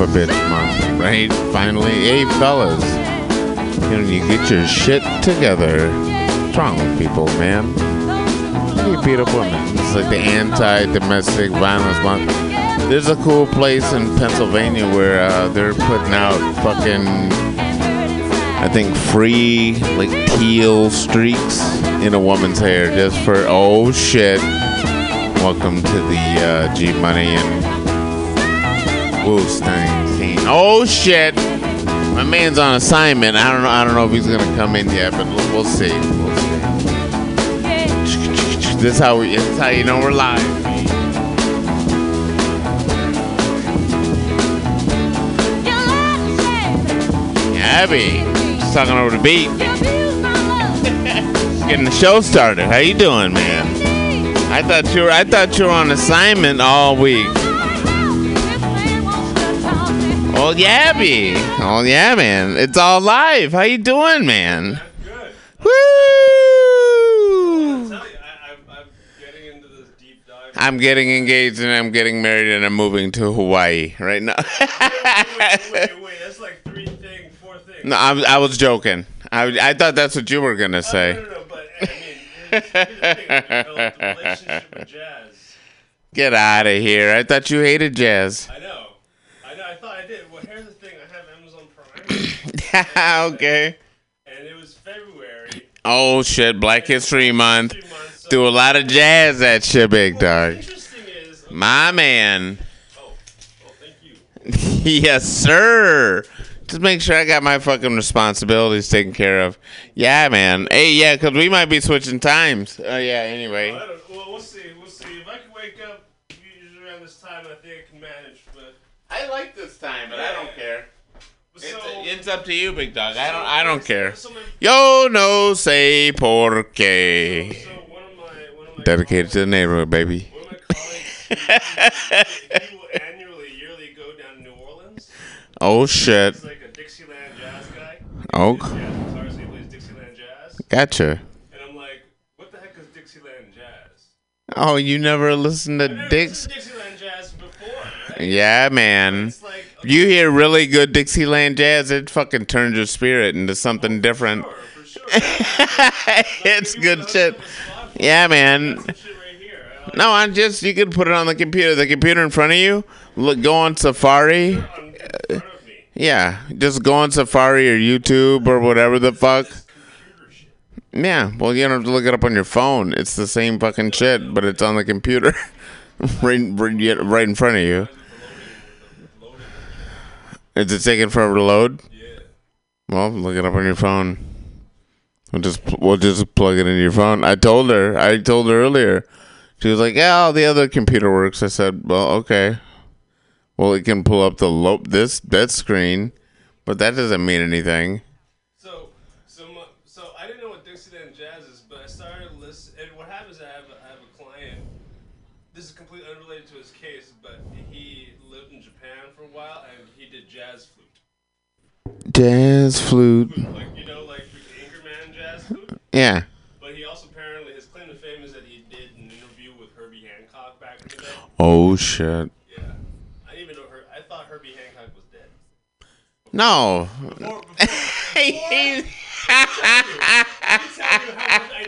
don't beat up a bitch month, right? Finally, hey fellas, know you get your shit together. What's wrong with people, man? You beat up women? It's like the anti-domestic violence month. There's a cool place in Pennsylvania where uh, they're putting out fucking, I think, free like teal streaks in a woman's hair just for oh shit. Welcome to the uh, G Money and Woostein scene. Oh shit. My man's on assignment. I don't know. I don't know if he's gonna come in yet, but we'll see. We'll see. This how we. This how you know we're live. Abby, just talking over the beat, getting the show started. How you doing, man? I thought you were. I thought you were on assignment all week. Oh yeah, Abby. Oh yeah, man. It's all live. How you doing, man? Good. Woo! I, I'm, I'm getting into this deep dive. I'm getting engaged and I'm getting married and I'm moving to Hawaii right now. wait, wait, wait. That's like three things, four things. no, I, I was joking. I, I thought that's what you were gonna oh, No, say. no, no, but I mean, here's, here's the thing. I a relationship with jazz. Get out of here! I thought you hated jazz. I know. I know. I thought I did. Well, here's the thing. I have Amazon Prime, okay. and it was February. Oh shit! Black History Month. Three months. So Do a lot of jazz that shit, big what's dog. interesting is. My man. Oh, oh, thank you. yes, sir. Just make sure I got my fucking responsibilities taken care of. Yeah, man. Hey, yeah, because we might be switching times. Oh, yeah, anyway. I don't, well, we'll see. We'll see. If I can wake up usually around this time, I think I can manage. But I like this time, but I don't care. But It's, it's up to you, big dog. I don't. I don't care. So, Yo no say por qué. so one my one of my Dedicated to the neighborhood, baby. One of my colleagues, he, he will annually, yearly go down to New Orleans. Oh shit. Like a Dixieland jazz guy. Oh, Jazz he plays Dixieland jazz. gotcha. And I'm like, what the heck is Dixieland jazz? Oh, you never listened to Dix? Dixieland jazz before, right? Yeah, man. It's like, You hear really good Dixieland jazz, it fucking turns your spirit into something different. sure, for sure. it's good shit. Yeah, man. No, I'm just you can put it on the computer. The computer in front of you. Look, go on Safari. me. Yeah, just go on Safari or YouTube or whatever the fuck. Yeah, well, you don't have to look it up on your phone. It's the same fucking shit, but it's on the computer, right, right in front of you. Is it taking forever to load? Yeah. Well, look it up on your phone. We'll just we'll just plug it into your phone. I told her. I told her earlier. She was like, "Yeah, all the other computer works." I said, "Well, okay. Well, it can pull up the lo- this that screen, but that doesn't mean anything." So, so, my, so I didn't know what Dixieland jazz is, but I started listening. And what happens is I have, a, I have a client. This is completely unrelated to his case, but he lived in Japan for a while, and he did jazz flute. Jazz flute. Like you know, like Ingerman jazz flute. Yeah. But he also apparently his claim to fame is that he did an interview with Herbie Hancock back in the day. Oh shit. Yeah, I didn't even know her. I thought Herbie Hancock was dead. No. Before, before,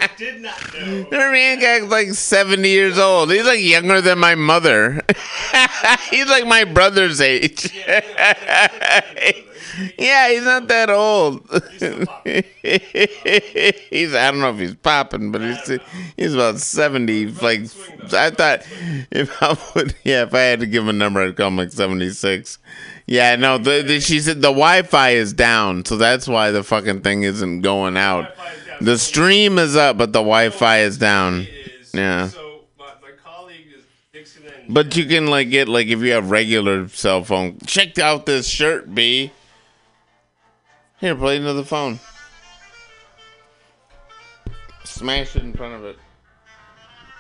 I did not know. Her Hancock's like 70 years old. He's like younger than my mother. he's like my brother's age. Yeah, he's not that old. he's I don't know if he's popping, but he's he's about 70. Like I thought if I would yeah, if I had to give him a number I'd call him like 76. Yeah, no, the, the, she said the Wi-Fi is down, so that's why the fucking thing isn't going out. Wi-Fi is down. The stream is up, but the Wi-Fi is down. Yeah. So my, my colleague is Dixieland. But you can like get like if you have regular cell phone. Check out this shirt, B. Here, play another phone. Smash it in front of it.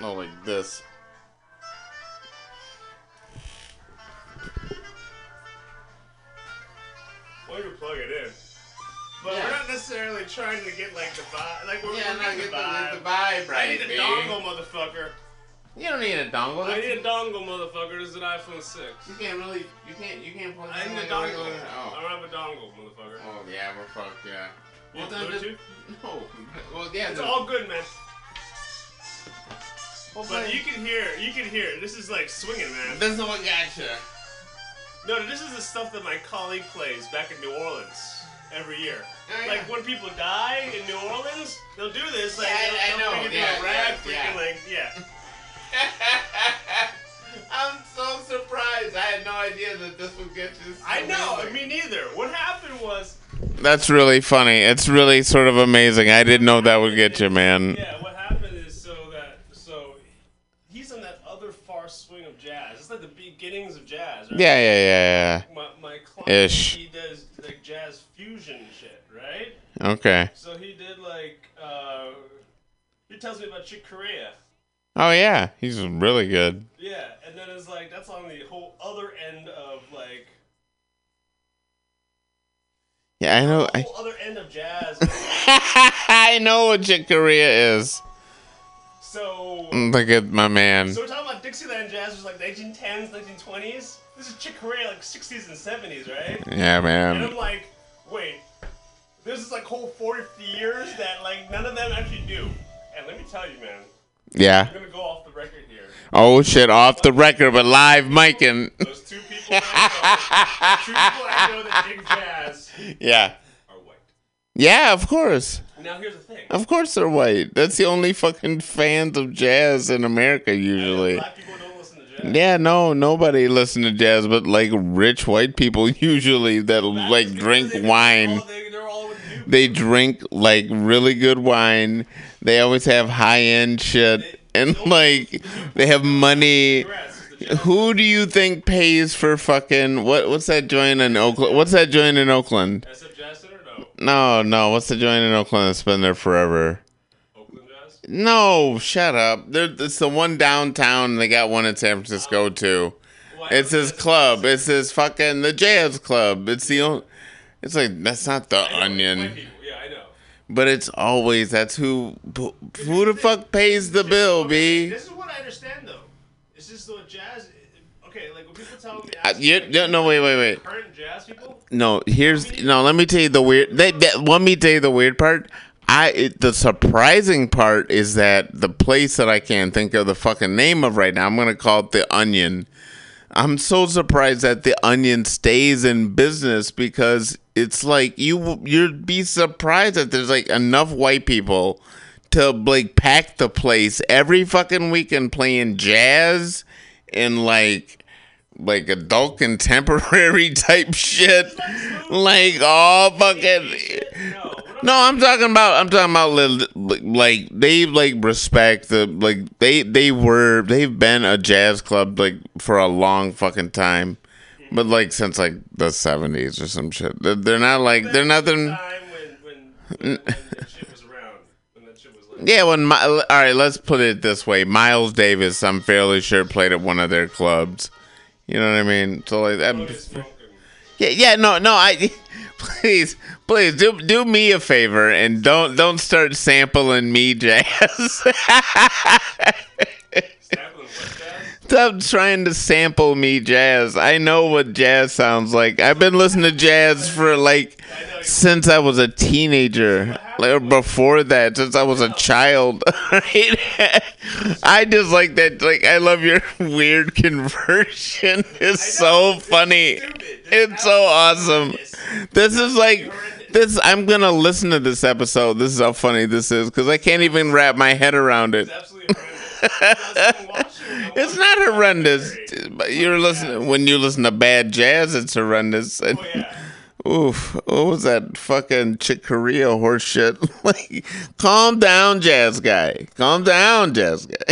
No, like this. Why do you plug it in? But Yeah. we're not, necessarily trying to get like the vibe. Like we're, Yeah, we're no, getting get the the, vibe. the vibe I need a dongle, motherfucker. You don't need a dongle. I need a dongle, motherfucker. This is an iPhone 6. You can't really. You can't. You can't plug I need a dongle. regular- oh. I Oh. don't have a dongle, motherfucker. Oh yeah, we're fucked. Yeah. Well, have then just-? No. Well, yeah. It's the- all good, man. well, But you can hear, you can hear. This is like swinging, man. This is what got you. No, this is the stuff that my colleague plays back in New Orleans every year. Oh, Like yeah. when people die in New Orleans, they'll do this. Like Yeah, I- they'll, I they'll know, bring it to yeah, a rag, yeah, freaking yeah. like yeah. I'm so surprised. I had no idea that this would get you. so I know. amazing. Me neither. What happened was. That's really funny. It's really sort of amazing. I didn't know that would get you, man. Yeah. What happened is so that so he's on that other far swing of jazz. It's like the beginnings of jazz. Right? Yeah, yeah, yeah, My my client, Ish. he does like jazz fusion shit, right? Okay. So he did like uh, he tells me about Chick Corea. Oh yeah, he's really good. Yeah, and then it's like that's on the whole other end of like Yeah, I know. the I, whole other end of jazz. I know what Chick Corea is. so Look at my man. so we're talking about Dixieland jazz was like 1910s, 1920s. This is Chick Corea like 60s and 70s, right? Yeah, man. And. I'm like, wait, this is like whole 40 years that like none of them actually do. And let me tell you, man, Yeah. I'm gonna go off the record here. Oh shit, off the record, but live micing. Those two people I know, two people I know that dig jazz Yeah. are white. Yeah, of course. Now here's the thing. Of course they're white. That's the only fucking fans of jazz in America usually. Black people don't listen to jazz. Yeah, no, nobody listen to jazz, but like rich white people usually that That's like drink they- wine. all- they- they're all with new They drink like really good wine. They always have high end shit, and like they have money. Congrats, it's the jazz. Who do you think pays for fucking what? What's that joint in Oakland? What's that joint in Oakland? No. No, no. What's the joint in Oakland that's been there forever? Oakland Jazz? No, shut up. There, it's the one downtown. They got one in San Francisco too. Well, It's his club. It's his fucking the jazz club. It's the only. It's like that's not the onion, people, Yeah, I know. But it's always that's who. Who the fuck pays the bill, b? This is what I understand though. This is the jazz. Okay, like when people tell me. Uh, ask you, like, no, no, wait, wait, wait. Current jazz people. No, here's no. Let me tell you the weird. They, they, let me tell you the weird part. I it, the surprising part is that the place that I can't think of the fucking name of right now. I'm gonna call it the Onion. I'm so surprised that the Onion stays in business because it's like you you'd be surprised that there's like enough white people to like pack the place every fucking weekend playing jazz and like like adult contemporary type shit. Like all fucking No. I'm, talking about. I'm talking about li- like they like respect the like they they were they've been a jazz club like for a long fucking time, but like since like the '70s or some shit. They're, not like they're nothing. Yeah, when my, all right, let's put it this way: Miles Davis, I'm fairly sure played at one of their clubs. You know what I mean? So like that. Yeah, yeah, no, no, I please, please do do me a favor and don't don't start sampling me jazz. Stop trying to sample me jazz. I know what jazz sounds like. I've been listening to jazz for like since I was a teenager, like or before that, since I was a child. Right? I just like that. Like I love your weird conversion. It's so funny. It's so awesome. This is like this. I'm gonna listen to this episode. This is how funny this is because I can't even wrap my head around it. It's absolutely horrendous. I was watching- I It's watched not horrendous, but you're listening when you listen to bad jazz. It's horrendous. And, Oh yeah. Oof! What was that fucking Chick Corea horse shit? like, calm down, jazz guy. Calm down, jazz guy.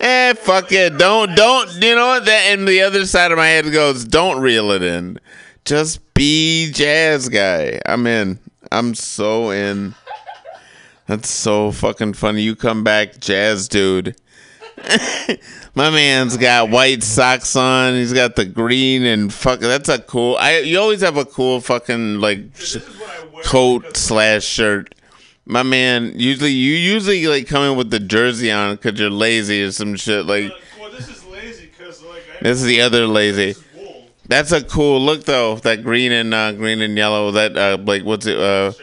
eh, fuck it. Don't, don't. You know what? That and the other side of my head goes, don't reel it in. Just be jazz guy. I'm in. I'm so in. That's so fucking funny. You come back, jazz dude. My man's got white socks on. He's got the green and fuck. That's a cool. I you always have a cool fucking like This is what I wear coat slash shirt. My man, usually you usually like come in with the jersey on because you're lazy or some shit. Like Well, this is lazy because like I, this is the other lazy. this is wool. That's a cool look though. That green and uh, green and yellow. That uh, like what's it? Uh.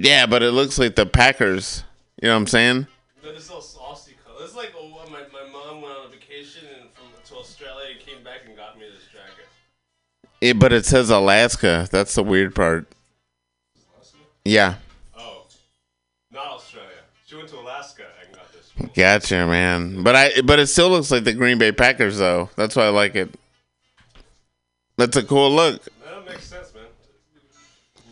Yeah, but it looks like the Packers. You know what I'm saying? No, this little saucy color. It's like oh, my, my mom went on a vacation and from to Australia and came back and got me this jacket. It, but it says Alaska. That's the weird part. Yeah, Oh, not Australia. She went to Alaska and got this. gotcha, man. But I but it still looks like the Green Bay Packers though. That's why I like it. That's a cool look.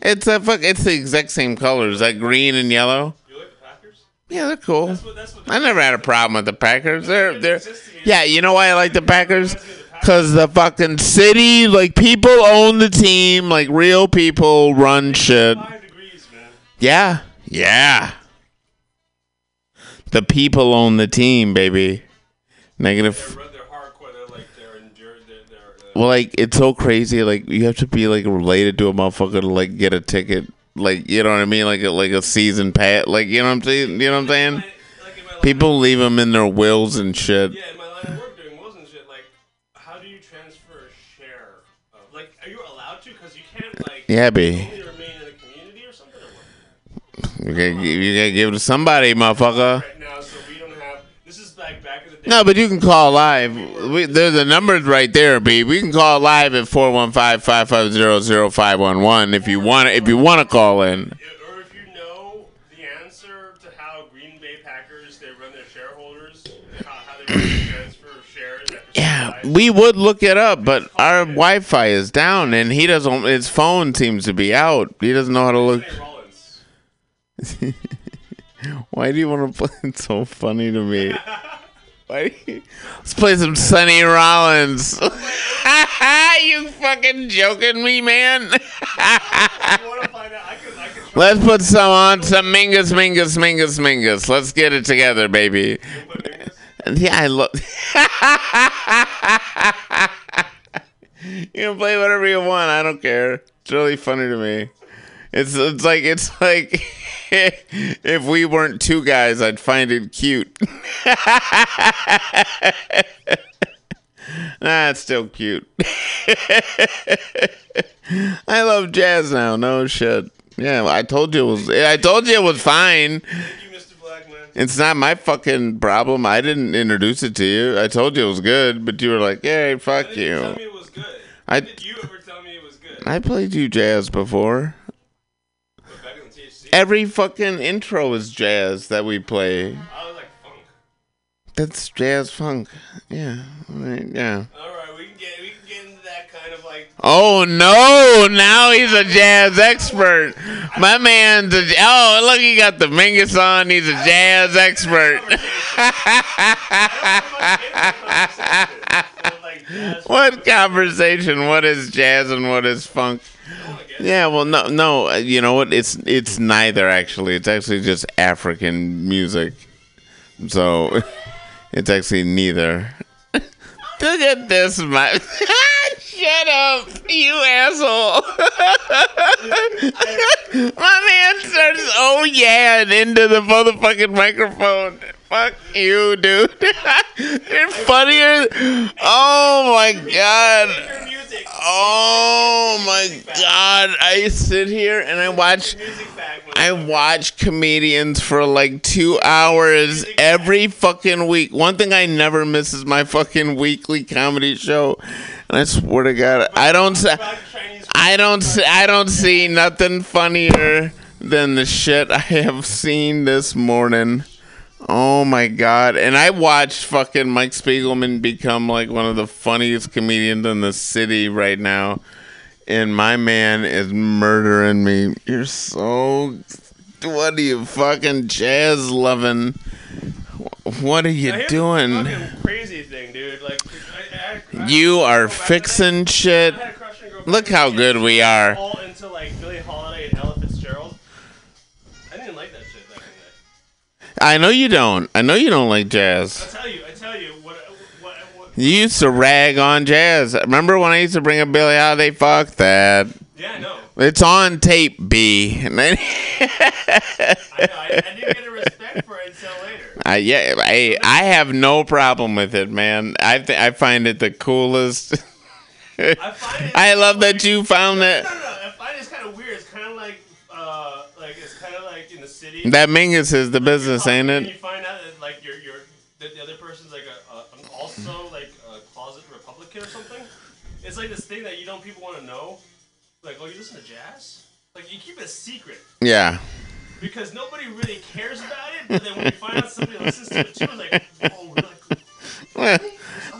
It's a fuck. It's the exact same colors. That green and yellow. You like the Packers? Yeah, they're cool. That's what. That's what. I never had a problem with the Packers. They're they're yeah. You know why I like the Packers? Cause the fucking city, like people own the team, like real people run shit. Degrees. Yeah, yeah. The people own the team, baby. Negative. They're, they're hardcore. They're like they're endured. They're, they're, they're Well, like it's so crazy. Like you have to be like related to a motherfucker to like get a ticket. Like you know what I mean? Like a, like a season pass. Like you know what I'm saying? You know what I'm saying? Like, like in my line People leave them in their wills and shit. Yeah, in my line of work doing wills and shit. Like, how do you transfer a share? Of, like, are you allowed to? Because you can't like. Yeah, be. Only remain in the community or something. Or what? You gotta, you gotta give it to somebody, motherfucker. No, but you can call live. We, there's the numbers right there, B. We can call live at 415-550-0511 if you want if you want to call in. Or if you know the answer to how Green Bay Packers they run their shareholders, how, how they transfer shares. Yeah, we would look it up, but our Wi-Fi is down, and he doesn't. His phone seems to be out. He doesn't know how to look. Why do you want to play? It's so funny to me. Let's play some Sonny Rollins. you fucking joking me, man? Let's put some on some Mingus, Mingus, Mingus, Mingus. Let's get it together, baby. Yeah, I love. you can play whatever you want. I don't care. It's really funny to me. It's it's like it's like if we weren't two guys, I'd find it cute. nah, it's still cute. I love jazz now. No shit. Yeah, I told you it was. I told you it was fine. Thank you, Mr. Blackman. It's not my fucking problem. I didn't introduce it to you. I told you it was good, but you were like, "Hey, fuck you tell you." me it was good? I- did you ever tell me it was good? I played you jazz before. But back in the THC, Every fucking intro is jazz that we play. I was like funk. That's jazz funk. Yeah, right, yeah. All right, we can get we can get into that kind of like. Oh no! Now he's a jazz expert. My man's a oh look, he got the Mingus on. He's a jazz expert. what conversation? What is jazz and what is funk? Yeah, well, no, no. uh, You know what? It's it's neither actually. It's actually just African music. So it's actually neither. Look at this, my. Shut up, you asshole. my man starts, oh yeah, and into the motherfucking microphone. Fuck you, dude. You're funnier. Oh my god. Oh my god. I sit here and I watch I watch comedians for like two hours every fucking week. One thing I never miss is my fucking weekly comedy show. And I swear to God, I don't I don't see, I don't see nothing funnier than the shit I have seen this morning. Oh my god! And I watched fucking Mike Spiegelman become like one of the funniest comedians in the city right now, and my man is murdering me. You're so. What are you fucking jazz loving? What are you doing? Crazy thing, dude. Like, I, I crush- You are Go back to fixing shit. I had a crush on a girl Look how good we are. All into like I know you don't. I know you don't like jazz. I tell you, I tell You what You used to rag on jazz. Remember when I used to bring up Billie Holiday? Fuck that. Yeah, I know. It's on tape, B. I know. I, I didn't get a respect for it until later. I, yeah, I I have no problem with it, man. I th- I find it the coolest. I. I love that you found No, no, no. I find it's kind of weird. It's kind of like, uh, like it's kind of like in the city. That Mingus is the business, ain't it? you find out that like you're, you're that the other person's like a, a an also like a closet Republican or something. It's like this thing that you don't people want to know. Like, oh, you listen to jazz? Like you keep it a secret Yeah. because nobody really cares about it. But then when you find out somebody listens to it too, it's like, oh, really?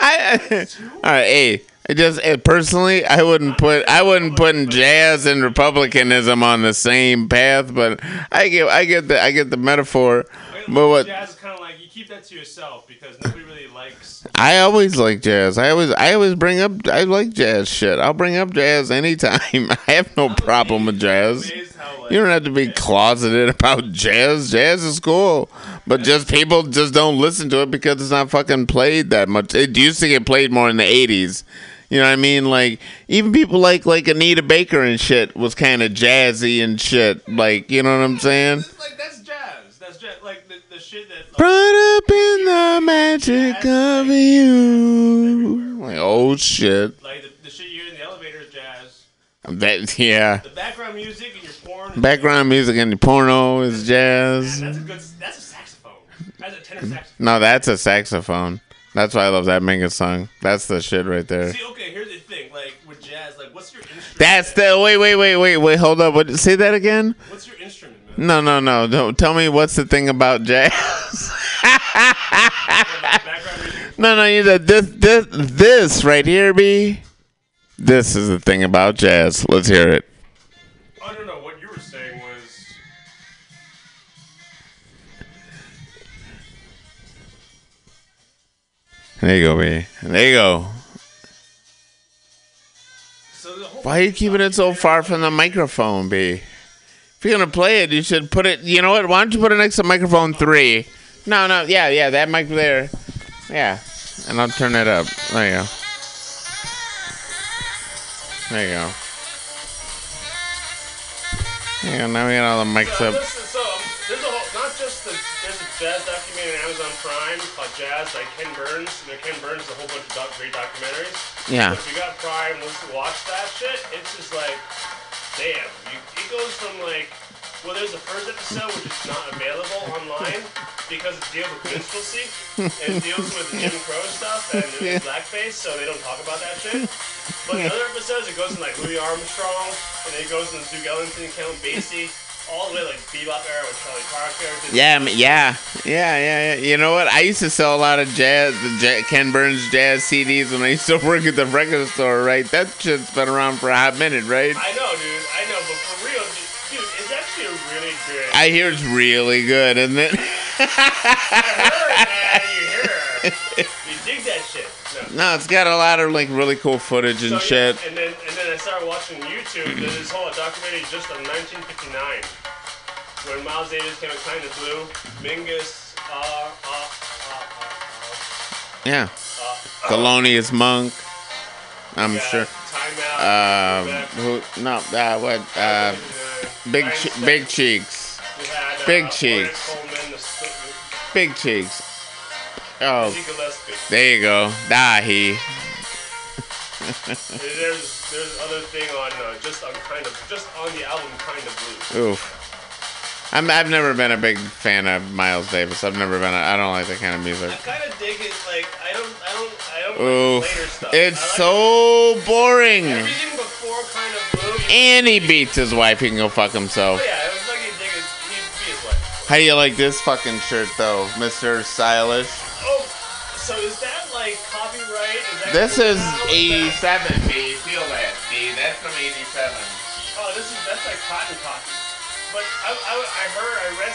I, all right, hey, I just eh, personally, I wouldn't put I wouldn't put jazz and republicanism on the same path, but I get I get the I get the metaphor. But what Jazz is kind of like you keep that to yourself because nobody really likes. I always like jazz. I always I always bring up I like jazz shit. I'll bring up jazz anytime. I have no problem with jazz. Amazed how, like, You don't have to be closeted about jazz. Jazz is cool, but just people just don't listen to it because it's not fucking played that much. It used to get played more in the '80s. You know what I mean? Like even people like like Anita Baker and shit was kind of jazzy and shit. Like you know what I'm saying? Like that's jazz. That's jazz. Like the, the shit that. Brought up in the magic of you. Like oh shit. Like the, the shit you hear in the elevator is jazz. That yeah. The background music in your porn. Background music and your porno is jazz. That's a good. That's a saxophone. That's a tenor saxophone. No, that's a saxophone. That's why I love that Mingus song. That's the shit right there. See, okay, here's the thing. Like with jazz, like what's your instrument? That's the wait, wait, wait, wait, wait. Hold up. What, say that again. What's your instrument, man? No, no, no. Don't tell me what's the thing about jazz. no, no. You said this, this, this right here, B. This is the thing about jazz. Let's hear it. There you go, B. There you go. Why are you keeping it so far from the microphone, B? If you're gonna play it, you should put it. You know what? Why don't you put it next to microphone three? No, no, yeah, yeah, that mic there. Yeah, and I'll turn it up. There you go. There you go. There you go. Now we got all the mics up. there's a whole, not just the there's a jazz Jazz by Ken Burns. You know, Ken Burns has a whole bunch of doc, great documentaries. Yeah. But if you got Prime, let's watch that shit. It's just like, damn. You, it goes from like, well, there's the first episode which is not available online because it deals with minstrelsy and it deals with Jim Crow stuff and Yeah. blackface, so they don't talk about that shit. But in other episodes, it goes in like Louis Armstrong, and it goes into Duke Ellington, Count Basie, all the way like Bebop era with Charlie Parker. Yeah, yeah, yeah, yeah, yeah. You know what? I used to sell a lot of jazz, the Ken Burns jazz CDs when I used to work at the record store. Right? That shit's been around for a hot minute, right? I know, dude. I know, but for real, dude, it's actually really good. I hear it's really good, isn't it? I heard, man. You hear? You dig that shit? No. no, it's got a lot of like really cool footage and So, shit. yeah, and then and then I started watching YouTube. There's this whole documentary just on 1959 when Miles Davis came out kind of blue. Mingus, uh, uh, uh, uh, Yeah, uh, uh, Thelonious Monk. I'm yeah, sure. Um, Back- who? No, uh, what? Uh, big, che- big cheeks, had, uh, Big Cheeks. Coleman, the, the, big cheeks. Oh, there you go. Dahi. There's there's other thing on uh, just on kind of just on the album kind of blue. Oof. I'm, I've never been a big fan of Miles Davis. I've never been. A, I don't like that kind of music. I kind of dig it. Like I don't I don't I don't like later Oof. stuff. It's like so boring. everything before kind of you- And he beats his wife. He can go fuck himself. Oh yeah, it was like he dig it. He'd his wife. How do you like this fucking shirt though, Mr. Stylish? Oh, so is that like copyright? Is that This? Is 87,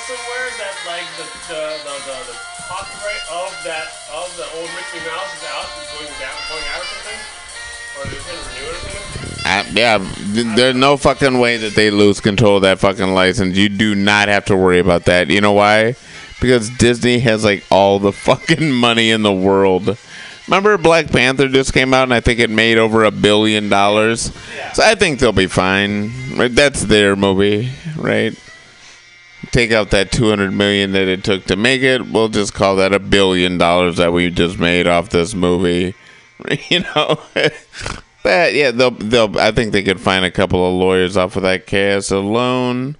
heard I read somewhere that like the the, the, the, the copyright of that of the old Mickey Mouse is out, is going down, going out or something, or they're to renew it or something. Uh, yeah, th- there's no fucking way that they lose control of that fucking license. You do not have to worry about that. You know why? Because Disney has like all the fucking money in the world. They don't have to worry about that. I know, dude. I know, but for real, dude, dude, is actually a really good. Disney has like all the fucking money in the world. Remember Black Panther just came out and I think it made over a billion dollars. Yeah. So I think they'll be fine. That's their movie, right? Take out that 200 million that it took to make it. We'll just call that a billion dollars that we just made off this movie. You know. But yeah, they'll they'll I think they could find a couple of lawyers off of that cast alone.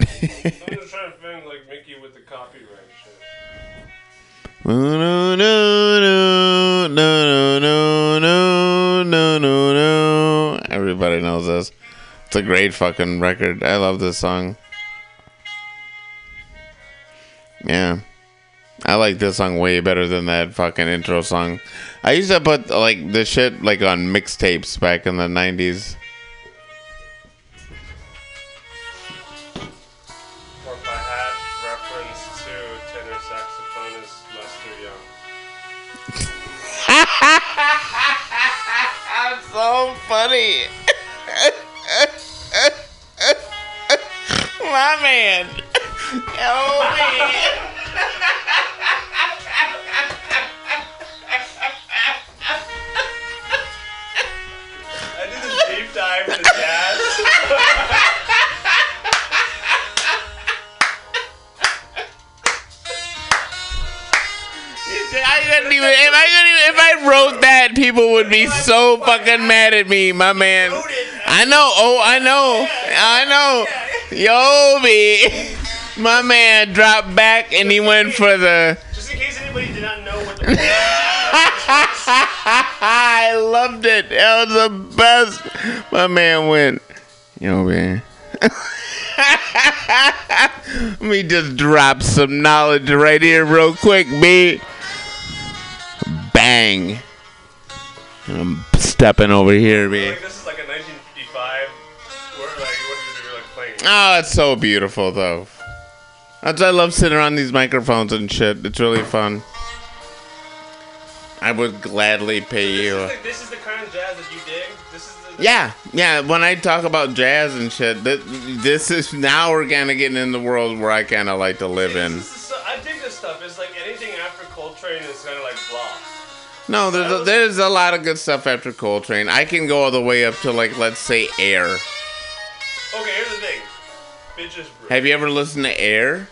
I'm just trying to like Mickey with the copyright shit. No, no, no, no, no, no, no, no, no, no. Everybody knows this. It's a great fucking record. I love this song. Yeah. I like this song way better than that fucking intro song. I used to put like this shit like on mixtapes back in the 90s. Or if I had reference to tenor saxophonist Lester Young. That's so funny. My man. Oh. I did this deep dive into jazz. I couldn't even, if I couldn't even, if I wrote that, people would be so fucking mad at me, my man. I know. Oh, I know. I know. Yo, B. My man dropped back and he went for the. Just in case anybody did not know what the I loved it. That was the best. My man went. Yo, man. Let me just drop some knowledge right here, real quick, B. Bang. I'm stepping over here, B. like this is like a 1955 where like what is it like playing? Oh, it's so beautiful, though. That's why I love sitting around these microphones and shit. It's really fun. I would gladly pay This you. is, the, this is the kind of jazz that you dig. This is the Yeah, yeah. When I talk about jazz and shit, th- this is now we're kind of getting in the world where I kind of like to live in. This is I dig this stuff. It's like anything after Coltrane is kind of like blah. No, there's a, there's a lot of good stuff after Coltrane. I can go all the way up to like let's say Air. Okay, here's the thing. Have you ever listened to Air?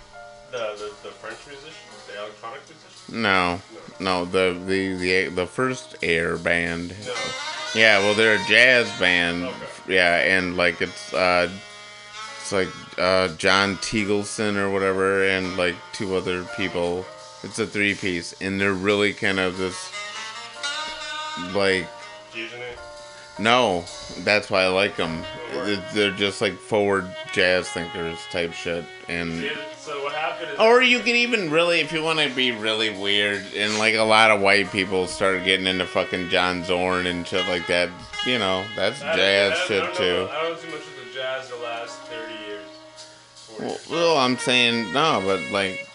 the, the the French musicians, the electronic musicians. No, no. The the the the first Air band. No. Yeah, well, they're a jazz band. Okay. Yeah, and like it's uh, it's like uh, John Teagleson or whatever, and like two other people. It's a three piece, and they're really kind of this like no, that's why I like them. They're just like forward jazz thinkers type shit, and So what happened is. or you could even really, if you want to be really weird, and like a lot of white people started getting into fucking John Zorn and shit like that. You know, that's I- jazz I- shit too. I don't see much of the jazz the last 30 years. Well, well, I'm saying no, but like,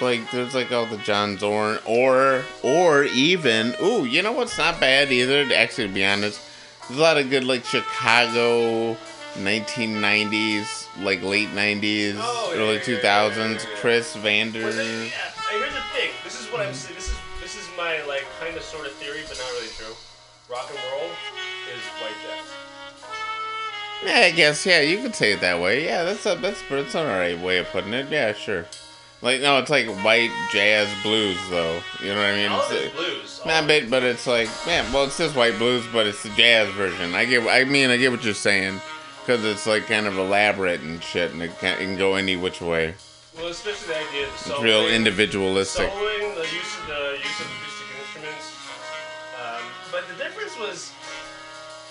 like there's like all the John Zorn, or or even ooh, you know what's not bad either. To actually be honest, there's a lot of good like Chicago, 1990s, like late 90s, Oh, yeah, early yeah, yeah, 2000s. yeah, yeah. Chris Vander. Then, yeah, here's the thing. This is what I'm saying. This is this is my like kind of sort of theory, but not really true. Rock and roll is white jazz. Yeah, I guess yeah, you could say it that way. Yeah, that's a that's that's an alright way of putting it. Yeah, sure. Like no, it's like white jazz blues though. You know what I mean? All It's, uh, blues. Man, of but, it's like, man, well, it's just white blues, but it's the jazz version. I get, I mean, I get what you're saying, because it's like kind of elaborate and shit, and it can, it can go any which way. Well, especially the idea of It's real individualistic. soloing, the use of the use of acoustic instruments. Um, but the difference was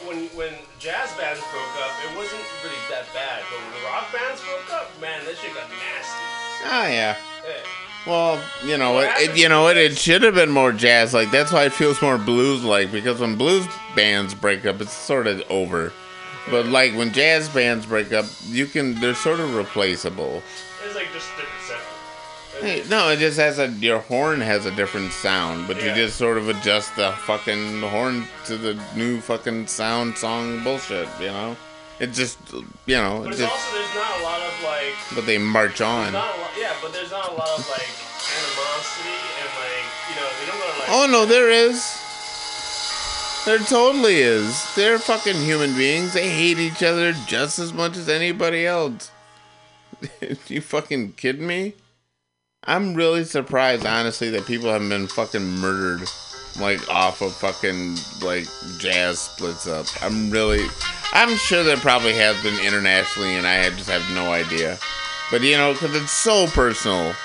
when when jazz bands broke up, it wasn't really that bad. But when rock bands broke up, man, that shit got nasty. Ah, yeah. Hey. Well, you know, What it, it you know, it, it should have been more jazz. Like that's why it feels more blues like because when blues bands break up, it's sort of over. But like when jazz bands break up, you can they're sort of replaceable. It's like just different. Hey, no, it just has a your horn has a different sound, but Yeah. you just sort of adjust the fucking horn to the new fucking sound song bullshit, you know? It just you know, But it's just also there's not a lot of like but they march on. not a lot, yeah, but there's not a lot of like animosity and like you you know, they don't go to like. Oh no, there is. There totally is. They're fucking human beings. They hate each other just as much as anybody else. you fucking kidding me? I'm really surprised, honestly, that people haven't been fucking murdered, like off of fucking like jazz splits up. I'm really, I'm sure there probably has been internationally, and I just have no idea. But you know, because it's so personal,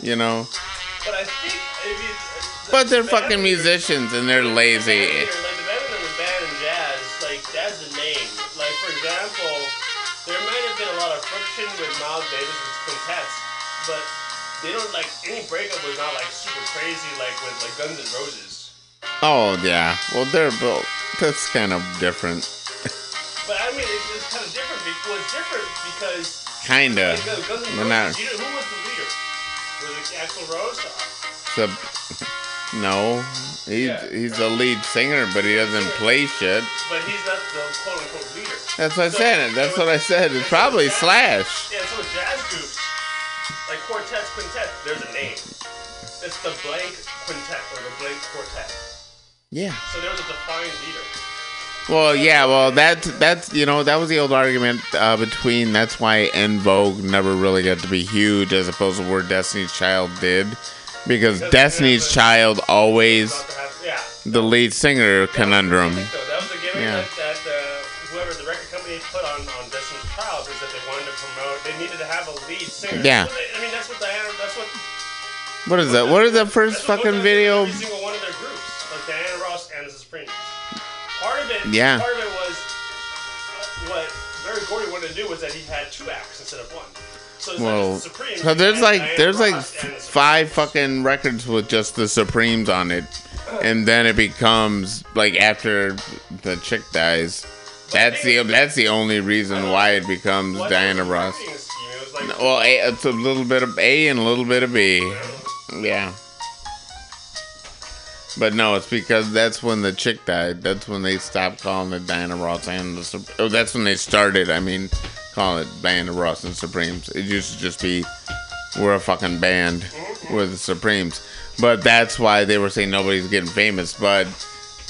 you know. But I think if you. the- But they're fucking musicians and they're lazy. Like the band and the band in jazz, like that's the name. Like for example, there might have been a lot of friction with Miles Davis's quintets, but they don't like any breakup was not like super crazy like with like Guns N' Roses. Oh yeah. Well, they're both. That's kind of different. But I mean, it's, it's kind of different. Because, well, it's different because Kinda. because Guns N' Roses. not- You know, who was the leader? Was it Axl Rose? The, no, he's Yeah. he's the lead singer, but he doesn't play shit. But he's not the quote unquote leader. That's what I said. That's so what I said. It's probably jazz- Slash. Yeah, so jazz groups, like quartets, quintets, there's a name. It's the blank quintet or the blank quartet. Yeah. So there was a defined leader. Well, yeah. Well, that's that's you know that was the old argument uh, between. That's why En Vogue never really got to be huge, as opposed to where Destiny's Child did, because Because Destiny's a- Child always have, yeah. the lead singer conundrum. So that was the gimmick Yeah. that, that Yeah. I mean, that's what Diana. That's what. What is that? What is the first fucking video? Every single one of their groups, like Diana Ross and the Supremes. Part of it. Yeah. Part of it was uh, what Berry Gordy wanted to do was that he had two acts instead of one. So Well, like the Supremes. so there's like Diana there's like Ross and the five fucking records with just the Supremes on it, and then it becomes like after the chick dies. That's the that's the only reason why it becomes Diana Ross. Like, Well, a, it's a little bit of A and a little bit of B. Yeah. But no, it's because that's when the chick died. That's when they stopped calling it Diana Ross and the Sup- Oh, that's when they started. I mean, calling it Diana Ross and Supremes. It used to just be we're a fucking band. We're the Supremes. But that's why they were saying nobody's getting famous. But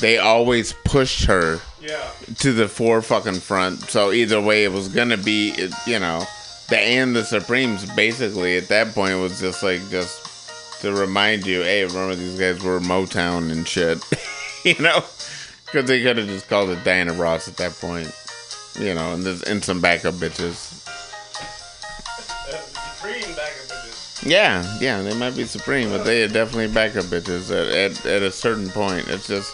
they always pushed her yeah. to the fore fucking front. So either way, it was gonna be, you know, the and the Supremes. Basically, at that point, was just like just to remind you, hey, remember these guys were Motown and shit, you know, because they could have just called it Diana Ross at that point, you know, and there's and some backup bitches. Supreme back in bitches. Yeah, yeah, they might be Supreme, but they are definitely backup bitches at, at, at a certain point. It's just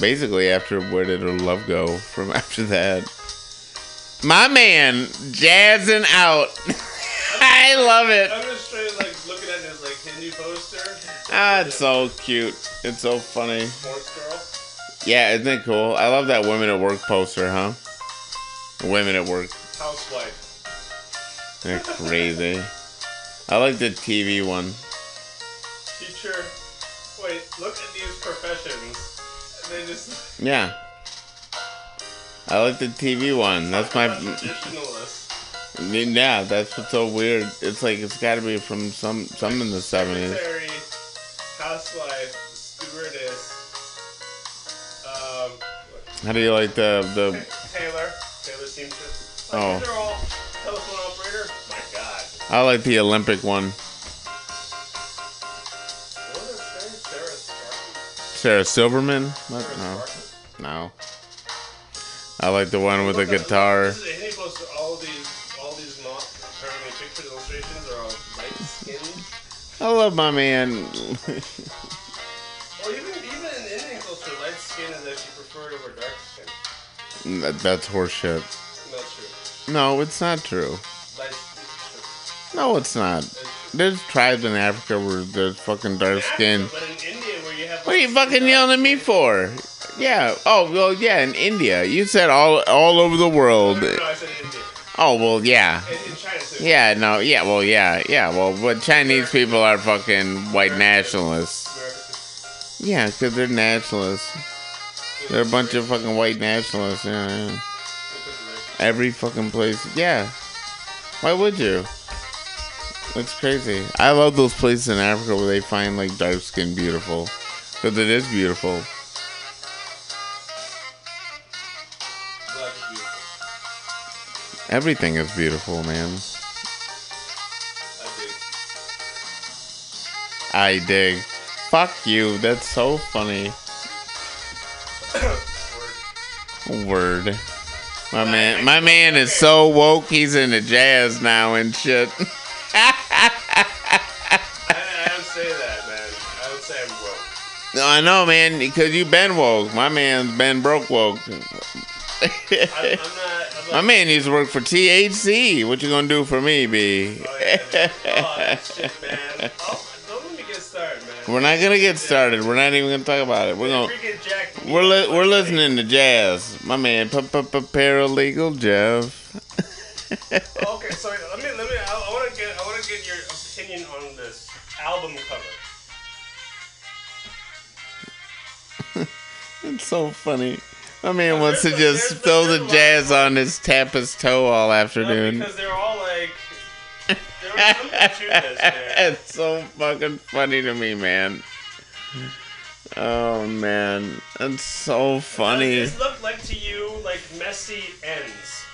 basically after where did her love go from after that? My man, jazzing out. I love it. I'm just straight like looking at this like Hindi poster. Ah, it's so cute. It's so funny. Sports girl. Yeah, isn't it cool? I love that women at work poster, huh? Women at work. Housewife. They're crazy. I like the TV one. Teacher. Wait, look at these professions. And they just Yeah. I like the TV one. That's my. Yeah, that's what's so weird. It's like it's got to be from some some in the seventies. Housewife, stewardess. Um, How do you like the the? Taylor. Taylor seamstress. Like, Oh. These are all telephone operator. My God. I like the Olympic one. What is her name? Sarah Silverman. What? Sarah No, no. I like the one with the guitar. This is a Hindi poster. All these, all these mo- apparently pictures, illustrations are all light skinned. I love my man. Well, even even in Indian culture, light skin is actually preferred over dark skin. That- That's horseshit. Not true. No, it's not true. Light skin No, it's not. There's tribes in Africa where there's fucking dark skin. But in India, where you have What are you fucking yelling at me for? Yeah. Oh well, yeah. In India, you said all all over the world. No, no, I said India. Oh well, yeah. In, in China. Yeah, no, yeah, well, yeah, yeah, well, but Chinese people are fucking white nationalists. Yeah, because they're nationalists. They're a bunch of fucking white nationalists. Yeah, yeah. Because of race. Every fucking place. Yeah. Why would you? It's crazy. I love those places in Africa where they find like dark skin beautiful. Because it is beautiful. Everything is beautiful, man. I do. I dig. Fuck you. That's so funny. Word. My man, my man is so woke. He's into jazz now and shit. I, I don't say that, man. I don't say I'm broke. No, I know, man, because you been woke. My man's been broke woke. I'm, I'm not. I'm My man needs to work for THC. What you gonna do for me, B? Oh, yeah. oh, shit. Oh, don't let me get started, man. We're not gonna get started. We're not even gonna talk about it. We're gonna. We're li- we're listening to jazz. My man, p- p- p- paralegal Jeff. Oh, okay, so let me let me. I, I want to get I want to get your opinion on this album cover. It's so funny. My man wants to just there's- throw the jazz on his tap his toe all afternoon. because they're all like. There's something to this, man. it's so fucking funny to me, man. Oh man, that's so Does funny. this look like to you like messy ends?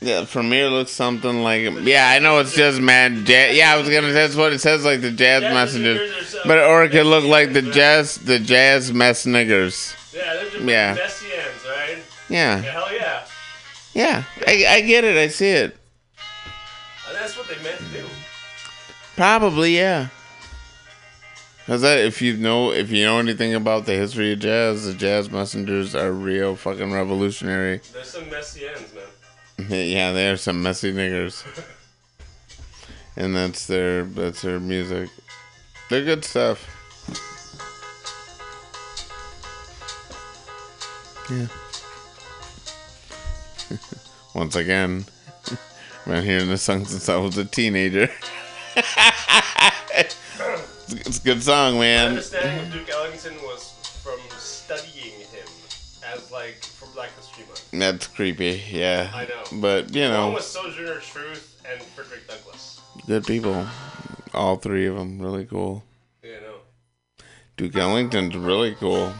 Yeah, Premiere looks something like yeah. I know it's just mad jazz. Yeah, I was gonna. Say that's what it says, like the jazz Jazz messengers. messengers are so But or it could look like the jazz, the jazz mess niggers. Yeah, they're just Yeah. messy ends, right? Yeah, Yeah, hell yeah. yeah. I, I get it. I see it. And that's what they meant to do. Probably yeah. Cause that, if you know if you know anything about the history of jazz, the jazz messengers are real fucking revolutionary. There's some messy ends, man. yeah, they are some messy niggers. and that's their that's their music. They're good stuff. Yeah. Once again, I've been hearing this song since I was a teenager. it's it's a good song, My man. understanding of Duke Ellington was from studying him as like for Black History Month. That's creepy, yeah. I know. But you One know, was Sojourner Truth and Frederick Douglass. good people. All three of them, really cool. You know. Duke Ellington's really cool.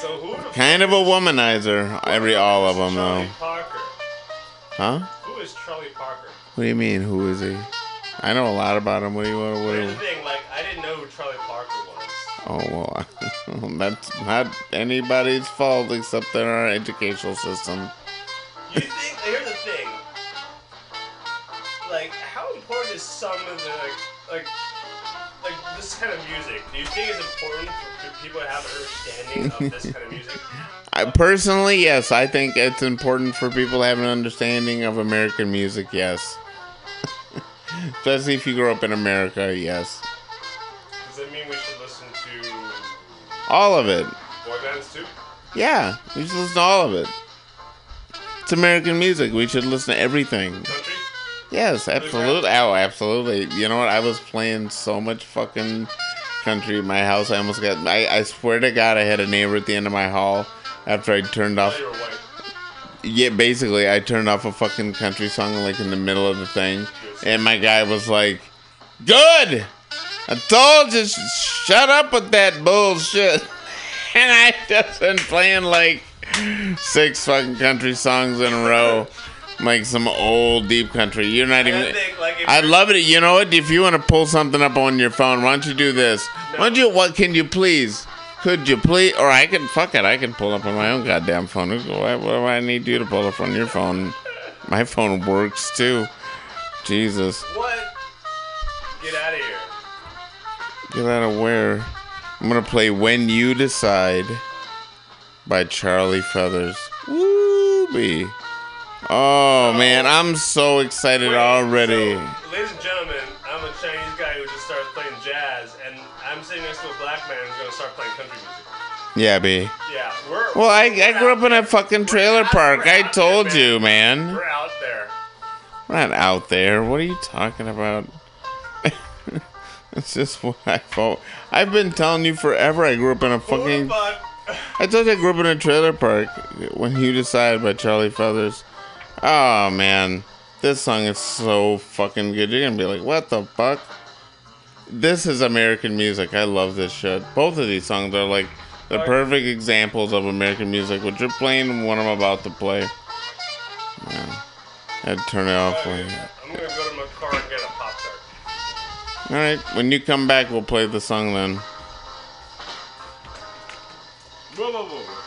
So Kind of a womanizer, every all of them Charlie though. Parker. Huh? Who is Charlie Parker? What do you mean? Who is he? I know a lot about him. What do you want? What do Here's the thing, like I didn't know who Charlie Parker was. oh well, that's not anybody's fault except in our educational system. You think? Here's the thing. Like, how important is some of the like, like, like this kind of music? Do you think it's important for people have understanding of this kind of music? I personally, yes, I think it's important for people to have an understanding of American music. Yes, especially if you grew up in America. Yes, Does that mean we should listen to all of it. boy bands too? Yeah, we should listen to all of it. It's American music. We should listen to everything. Country? Yes, absolutely. Oh, absolutely. You know what? I was playing so much fucking country my house. I almost got. I, I swear to God, I had a neighbor at the end of my hall after I turned off. you were white. Yeah, basically, I turned off a fucking country song like in the middle of the thing, and my guy was like, "Good, I told you, sh- shut up with that bullshit." And I just been playing like six fucking country songs in a row, like some old deep country. You're not And I even. think, like, I love it. You know what? If you want to pull something up on your phone, why don't you do this? Why don't you? What can you please? Could you please? Or I can fuck it. I can pull up on my own goddamn phone. Why, why do I need you to pull up on your phone? My phone works too. Jesus, What? Get out of here. get out of where? I'm gonna play "When You Decide" by Charlie Feathers. Woo Oh man, I'm so excited Wait, already. So, ladies and gentlemen, I'm a Chinese guy who just started playing jazz, and I'm sitting next to a black man who's gonna start playing country music. Yeah, B. Yeah, we're. Well, I, we're I grew up in a fucking trailer out- park. I told there, you, man. We're out there. We're not out there. What are you talking about? it's just what I thought. I've been telling you forever. I grew up in a fucking. I told you I grew up in a trailer park when you decide by Charlie Feathers. Oh man, This song is so fucking good. You're gonna be like, what the fuck? This is American music. I love this shit. Both of these songs are like the perfect examples of American music. What you're playing, what I'm about to play. Yeah. I'd turn it off. I'm gonna go to my car and get a pop tart. All right. When you come back, we'll play the song then. Whoa, whoa, whoa.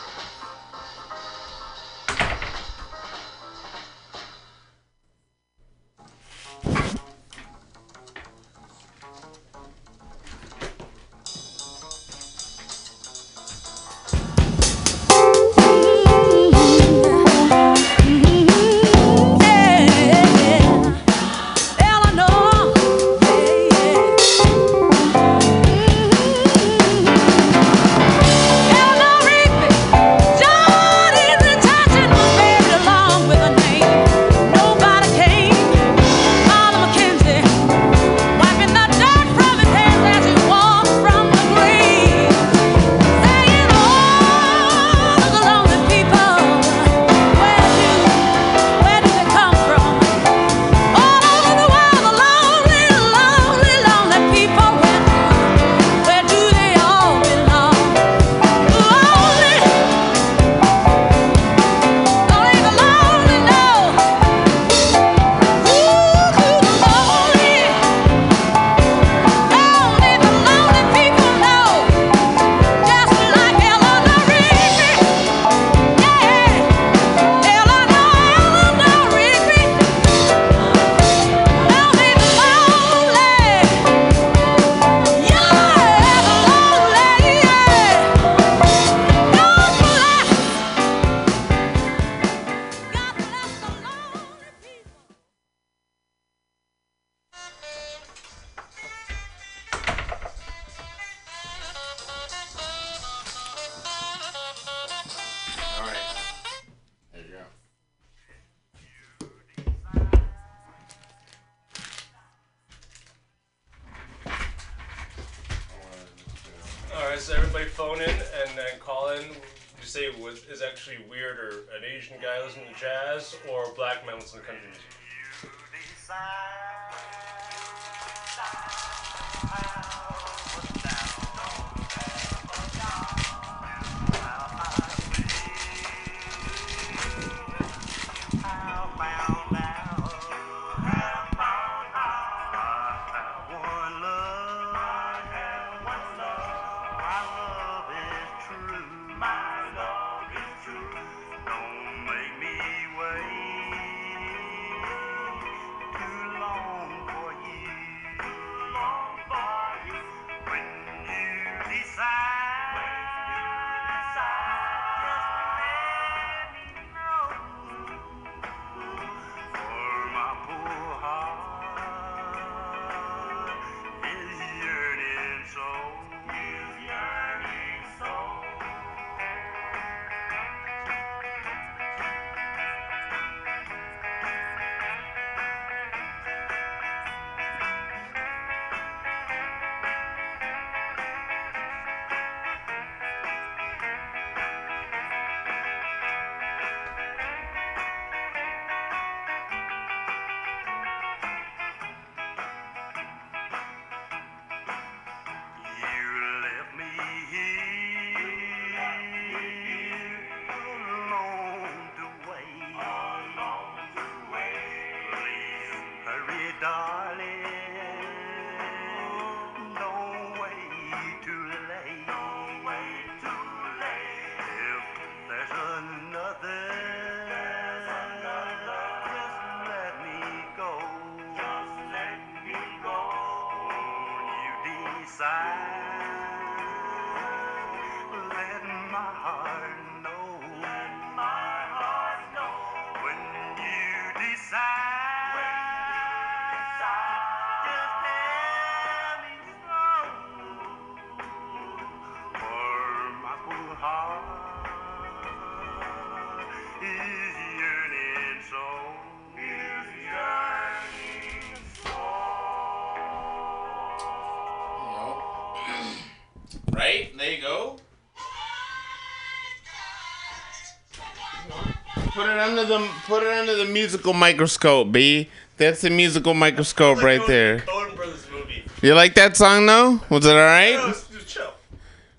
Put it under the put it under the musical microscope, B. That's the musical microscope right Coen- there. Coen Brothers movie. You like that song though? Was it It alright? was, it was chill.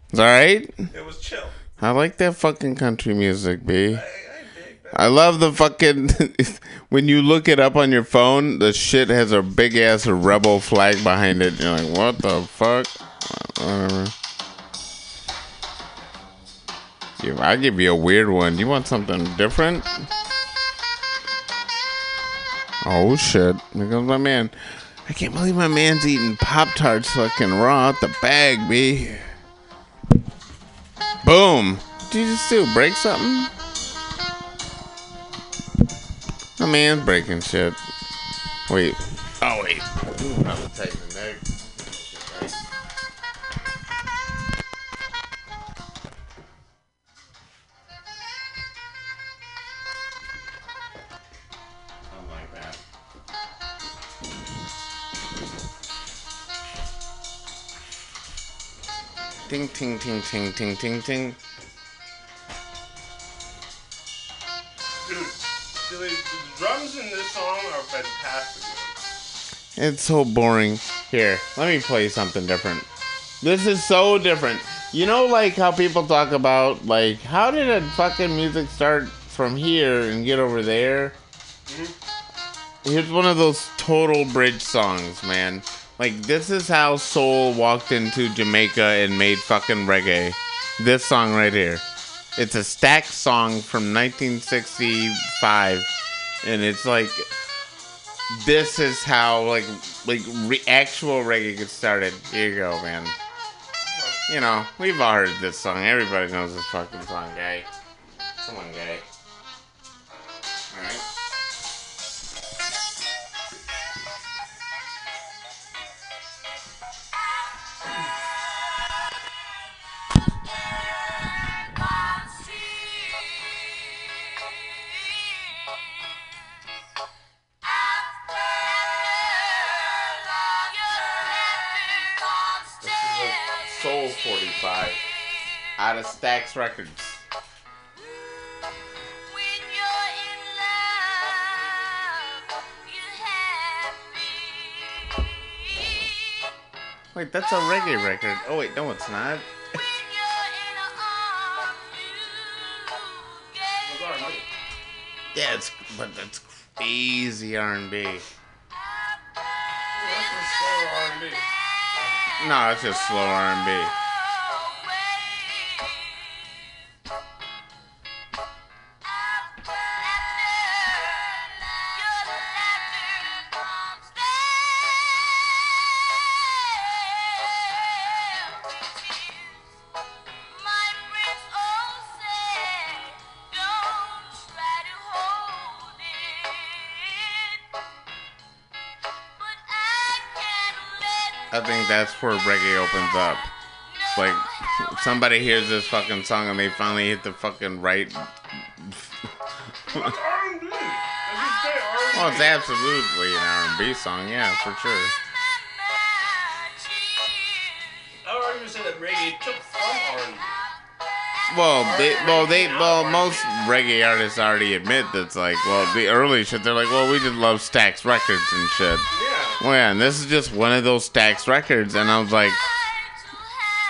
It's alright? It was chill. I like that fucking country music, B. I, I dig that. I love the fucking when you look it up on your phone, the shit has a big ass rebel flag behind it. You're like, what the fuck? Whatever. I'll give you a weird one. You want something different? Oh shit! Here comes my man. I can't believe my man's eating Pop Tarts fucking raw out the bag, b. Boom! What did you just do? Break something? My man's breaking shit. Wait. Oh wait. Ooh, Ting ting ting ting ting ting ting. Dude, the, drums in this song are fantastic. It's so boring. Here, let me play something different. This is so different. You know, like how people talk about, like, how did a fucking music start from here and get over there? Mm-hmm. Here's one of those total bridge songs, man. Like, this is how soul walked into Jamaica and made fucking reggae. This song right here. It's a Stax song from 1965, and it's like this is how like like re- actual reggae gets started. Here you go, man. You know, we've all heard this song. Everybody knows this fucking song, gay. Come on, gay. Out of Stax Records. Wait, that's a reggae record. Oh wait, no, it's not. Those. Yeah, it's but that's crazy R&B. That's just slow R&B. No, it's just slow R&B. I think that's where reggae opens up. Like somebody hears this fucking song and they finally hit the fucking right. What's R&B? Does it say R&B? Well, it's absolutely an R&B song, yeah, for sure. I would argue say that reggae took from R&B. Well, they, well, they, well, most reggae artists already admit that's like, well, the early shit, they're like, well, we just love Stax Records and shit. Well, yeah, and this is just one of those Stax Records, and I was like,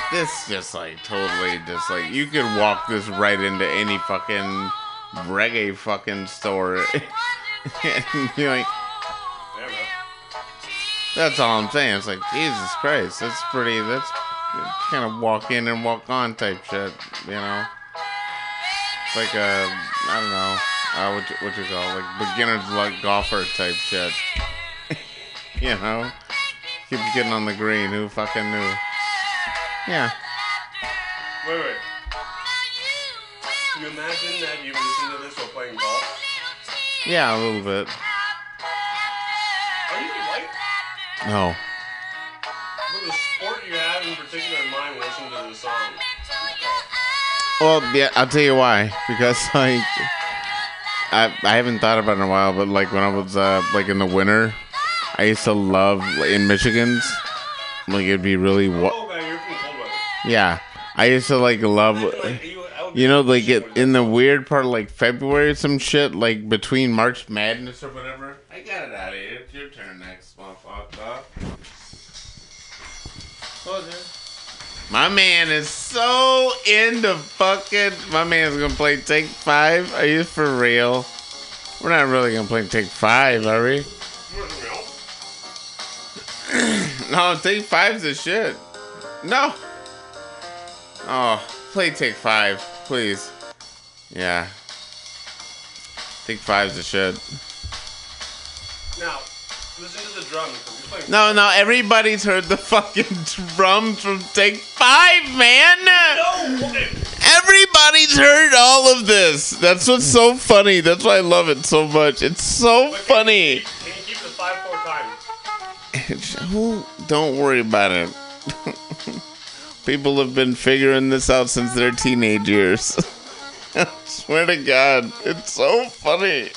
this just like totally just like you could walk this right into any fucking reggae fucking store, and you're like, that's all I'm saying. It's like Jesus Christ, that's pretty. That's kind of walk in and walk on type shit, you know. It's like a I don't know, uh, what you, what you call it, like beginner's luck golfer type shit. You know, keep getting on the green. Who fucking knew? Yeah. Wait, wait. Can you imagine that you listen to this while playing golf? Yeah, a little bit. Are you white? No. What the sport you have in particular in mind when listening to this song? Well, yeah, I'll tell you why. Because like, I I haven't thought about it in a while, but like when I was uh like in the winter, I used to love in Michigan's. Like it'd be really oh, wa- Oh, man, you're from cold weather. yeah. I used to like love. You, I would You know, like it, in the weird part of like February or some shit, like between March Madness or whatever. I got it out of here. It's your turn next, motherfucker. My man is so into fucking. My man's gonna play Take Five. Are you for real? We're not really gonna play Take Five, are we? No, Take Five's the shit. No. Oh, play Take Five, please. Yeah. Take Five's the shit. Now, listen to the drums. No, no, everybody's heard the fucking drums from Take Five, man. No! Everybody's heard all of this. That's what's so funny. That's why I love it so much. It's so can funny. Can you keep the five four? Who? Don't worry about it. People have been figuring this out since their teenage years. I swear to God, it's so funny.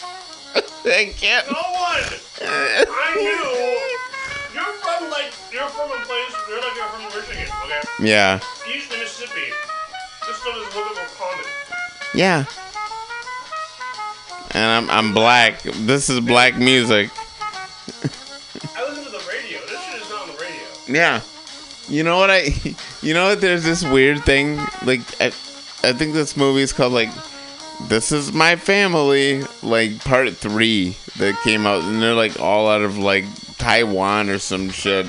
I can't. No one! I knew! You're from, like, you're from a place, you're like, you're from Michigan, okay? Yeah, East Mississippi. This stuff is a little bit more common. yeah. And I'm I'm black. This is black music. Yeah. You know what I you know what there's this weird thing like I, I think this movie is called like This is My Family like part 3 that came out and they're like all out of like Taiwan or some shit.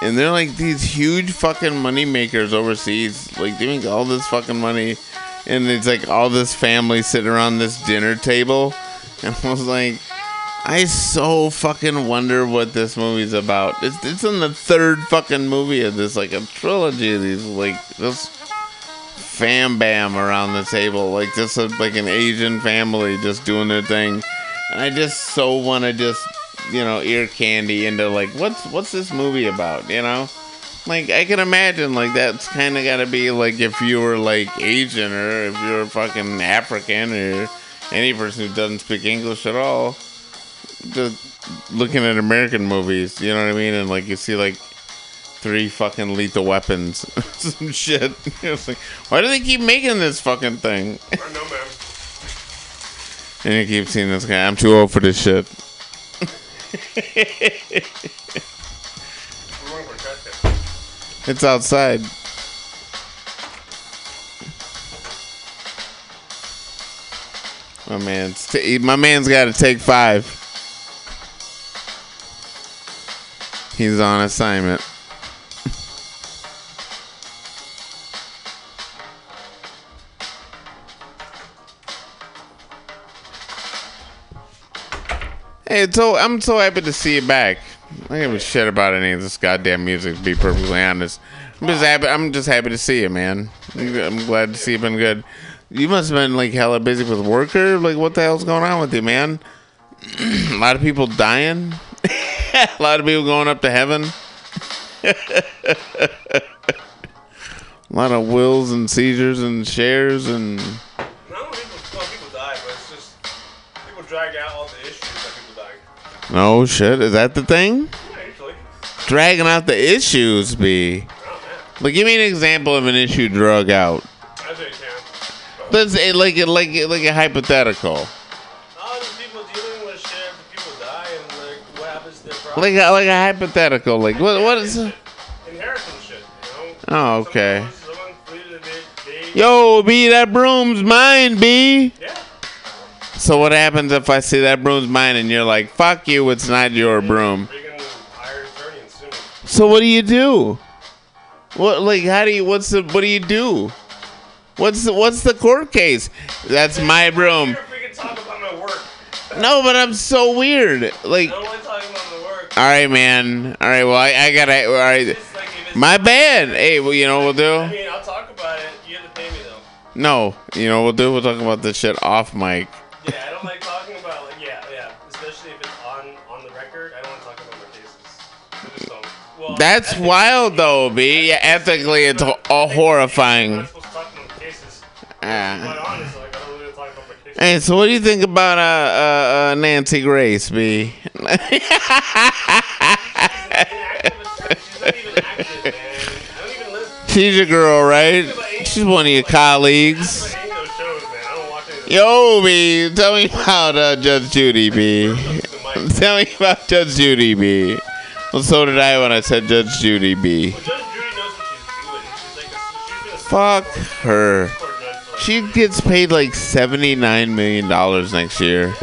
And they're like these huge fucking money makers overseas. Like make all this fucking money and it's like all this family sitting around this dinner table. And I was like I so fucking wonder what this movie's about. It's it's in the third fucking movie of this, like a trilogy of these, like this fam bam around the table, like just a, like an Asian family just doing their thing. And I just so want to just you know ear candy into like what's what's this movie about, you know? Like I can imagine like that's kind of got to be like if you were like Asian or if you're fucking African or any person who doesn't speak English at all just looking at American movies, you know what I mean? And like you see like three fucking lethal weapons, some shit. It's like, why do they keep making this fucking thing? I know, man. And you keep seeing this guy. I'm too old for this shit. We're going for a trash can. It's outside. My man's t- my man's got to take five. He's on assignment. Hey, so I'm so happy to see you back. I don't give a shit about any of this goddamn music. To be perfectly honest, I'm just happy. I'm just happy to see you, man. I'm glad to see you've Been good. You must have been like hella busy with worker. Like, what the hell's going on with you, man? a lot of people dying. a lot of people going up to heaven. a lot of wills and seizures and shares and Not only people, well, people die, but it's just people drag out all the issues that people die. oh shit, is that the thing? Yeah, usually. Dragging out the issues, be. Oh, man. Like, give me an example of an issue drug out. As they can. Let's say, like, like, like a hypothetical. Like, a, like a hypothetical. Like, what, what is? Inheritance shit, you know? Oh, okay. Someone, someone pleaded they, they, Yo, B, that broom's mine, B. Yeah. So what happens if I say that broom's mine and you're like, fuck you, it's not your broom? Freaking hire attorney and. So what do you do? What, like, how do you? What's the? What do you do? What's the? What's the court case? That's my broom. Here, freaking talk about my work. No, but I'm so weird. Like, all right, man. All right, well, I, I gotta. All right, It's like if it's, my bad. Hey, well, you know what we'll I do? mean, I'll talk about it. You have to pay me though. No, you know what we'll do? We'll talk about this shit off mic. Yeah, I don't like talking about like yeah, yeah. Especially if it's on on the record. I don't want to talk about my cases. I just don't. Well, That's ethically- wild, though, B. Yeah, ethically, it's all I'm not horrifying. supposed to talk about cases. Ah. But honestly, Hey, so what do you think about uh, uh, uh Nancy Grace, B? She's your girl, right? She's one of your colleagues. Yo, B, tell me about uh, Judge Judy, B. Tell me about Judge Judy, B. Well, so did I when I said Judge Judy, B. Fuck her. She gets paid like $79 million next year.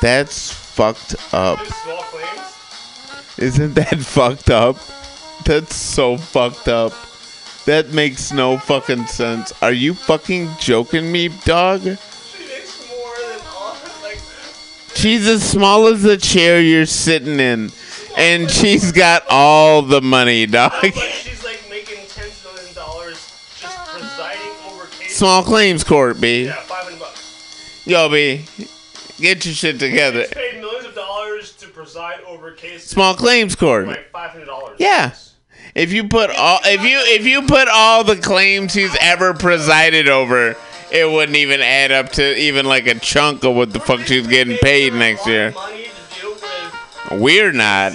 That's fucked up. Doing small claims. Isn't that fucked up? That's so fucked up. That makes no fucking sense. Are you fucking joking me, dog? She makes more than all like. She's as small as the chair you're sitting in. And she's got all the money, dog. Small claims court, B. Yeah, five hundred bucks. Yo, B. Get your shit together. She's paid millions of dollars to preside over cases. Small claims court. Like five hundred dollars. Yeah. If you put all if you if you put all the claims he's ever presided over, it wouldn't even add up to even like a chunk of what the fuck she's getting paid next year. Money to deal with We're not.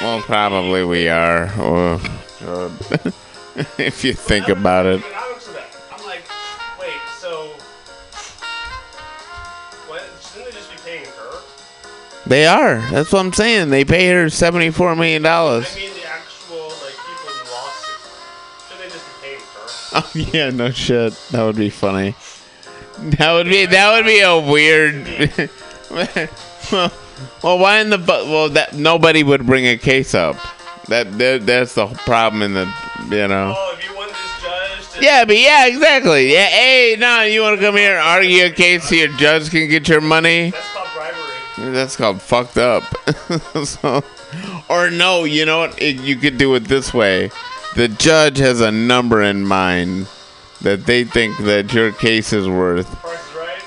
Well, probably we are. Oh, if you think about it. They are. That's what I'm saying. They pay her seventy-four million dollars. I mean, the actual like people in the lawsuit. Shouldn't they just be paying her? Oh yeah, no shit. That would be funny. That would be that would be a weird. well, well, why in the well that nobody would bring a case up. That, that that's the problem in the you know. Oh, if you want this judge to Yeah, but yeah, exactly. Yeah, hey, no, you want to come here and argue a case so your judge can get your money? that's. That's called fucked up. so, or no, you know what? It, you could do it this way. The judge has a number in mind that they think that your case is worth. Right.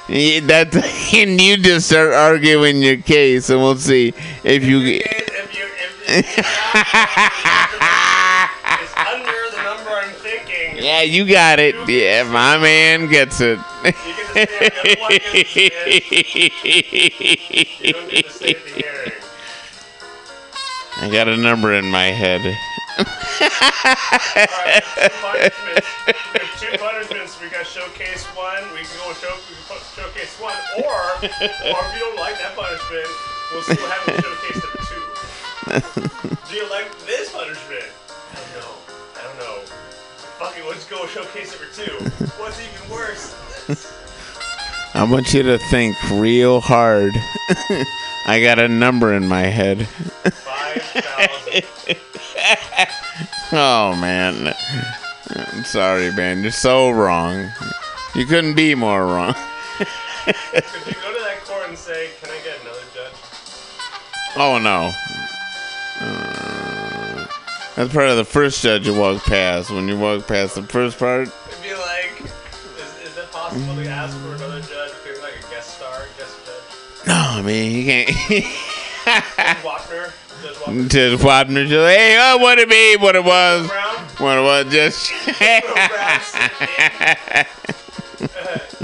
Yeah, That and you just start arguing your case, and we'll see if you. If you if it's under the number I'm thinking, Yeah, you got it. Yeah, my man gets it. I got a number in my head. We got showcase one. We can go with show, we can showcase one, or or if you don't like that punishment, we'll still have a showcase number two. Do you like this punishment? Fuck it, let's go showcase number two. What's even worse? I want you to think real hard. I got a number in my head. Oh man. I'm sorry, man. You're so wrong. You couldn't be more wrong. Could you go to that court and say, "Can I get another judge?" Oh no. Uh, that's part of the first judge you walk past. When you walk past the first part, It'd be like, is, is it possible to ask for another judge? Maybe like a guest star, guest judge. no, I mean you can't. Judge Wapner. Judge Wapner. Just hey, oh, what it be, what it was, Brown. what it was, just.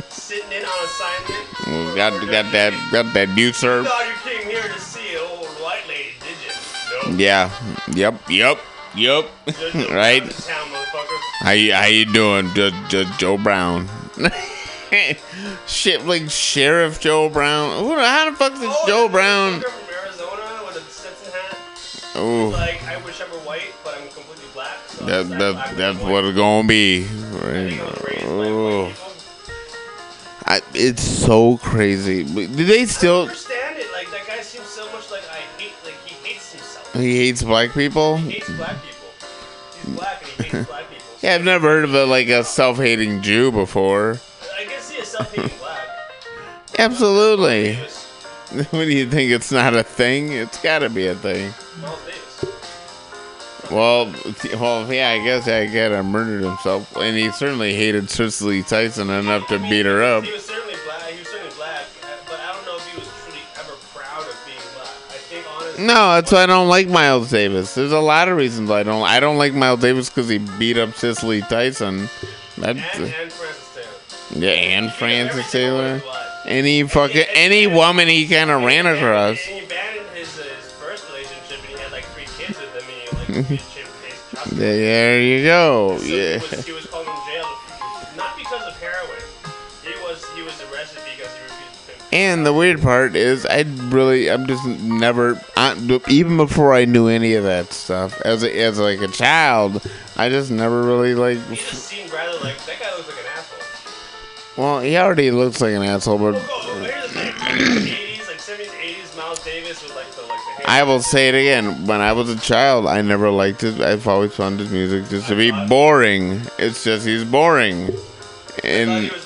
Sitting in, on assignment. got got that got that You usurp. thought you came here to see an old white lady, did you? No. Yeah. Yep. Yep. Yep. Right. Brown's in town, motherfucker. How you how you doing, Judge, Judge Joe Brown? Shit, like Sheriff Joe Brown. Who the- How the fuck is Oh, Joe Brown? motherfucker from Arizona with a Stetson hat. Oh, Like, I wish I were white, but I'm completely black. So that that black that's what it's gonna be. I I Right. was raised by Oh. I, it's so crazy. But Do they I still? understand He hates black people. He hates black people. He's black and he hates black people. Yeah, I've never heard of a, like a self-hating Jew before. I guess he is self-hating black. Absolutely. What do you think? It's not a thing. It's got to be a thing. Well, well, yeah, I guess I gotta murdered himself, and he certainly hated Cicely Tyson enough to beat her up. No, that's why I don't like Miles Davis. There's a lot of reasons I don't. I don't like Miles Davis because he beat up Cicely Tyson. That's And, and Frances Taylor. yeah, and Frances Taylor. Any fucking any woman he kind of ran across. And he abandoned his, uh, his And the weird part is, I really, I'm just never, I, even before I knew any of that stuff, as a, as like a child, I just never really like. He just seemed rather like that guy looks like an asshole. Well, he already looks like an asshole, but here's the 80s, like 70s, 80s, Miles Davis with like the like the. I will say it again. When I was a child, I never liked it. I've always found his music just to be boring. It's just he's boring, I and was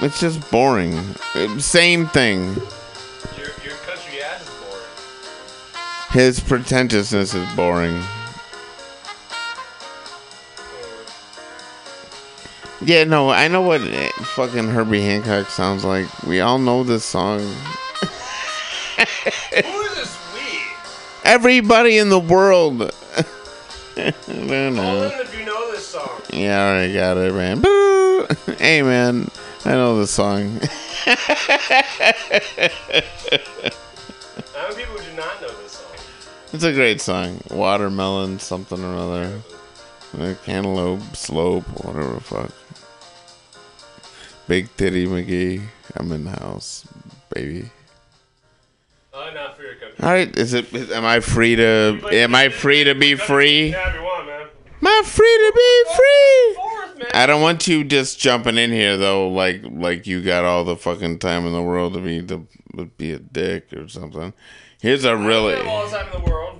it's just boring. Same thing. Your your country is boring. His pretentiousness is boring. Yeah, no, I know what eh, fucking Herbie Hancock sounds like. We all know this song. Who is this we? Everybody in the world. I don't know. you know this song. Yeah, I already got it, man. Boo! Hey, man, I know the song. How many people do not know this song? It's a great song. Watermelon, something or other. Uh, Cantaloupe, slope, whatever the fuck. Big Titty McGee, I'm in the house, baby. Not for your country. All right, is it? Am I free to? Am I free to be free? Yeah, if you want, man. Am I free to be free? I don't want you just jumping in here though, like like you got all the fucking time in the world to be to be a dick or something. Here's a I don't really have all the time in the world.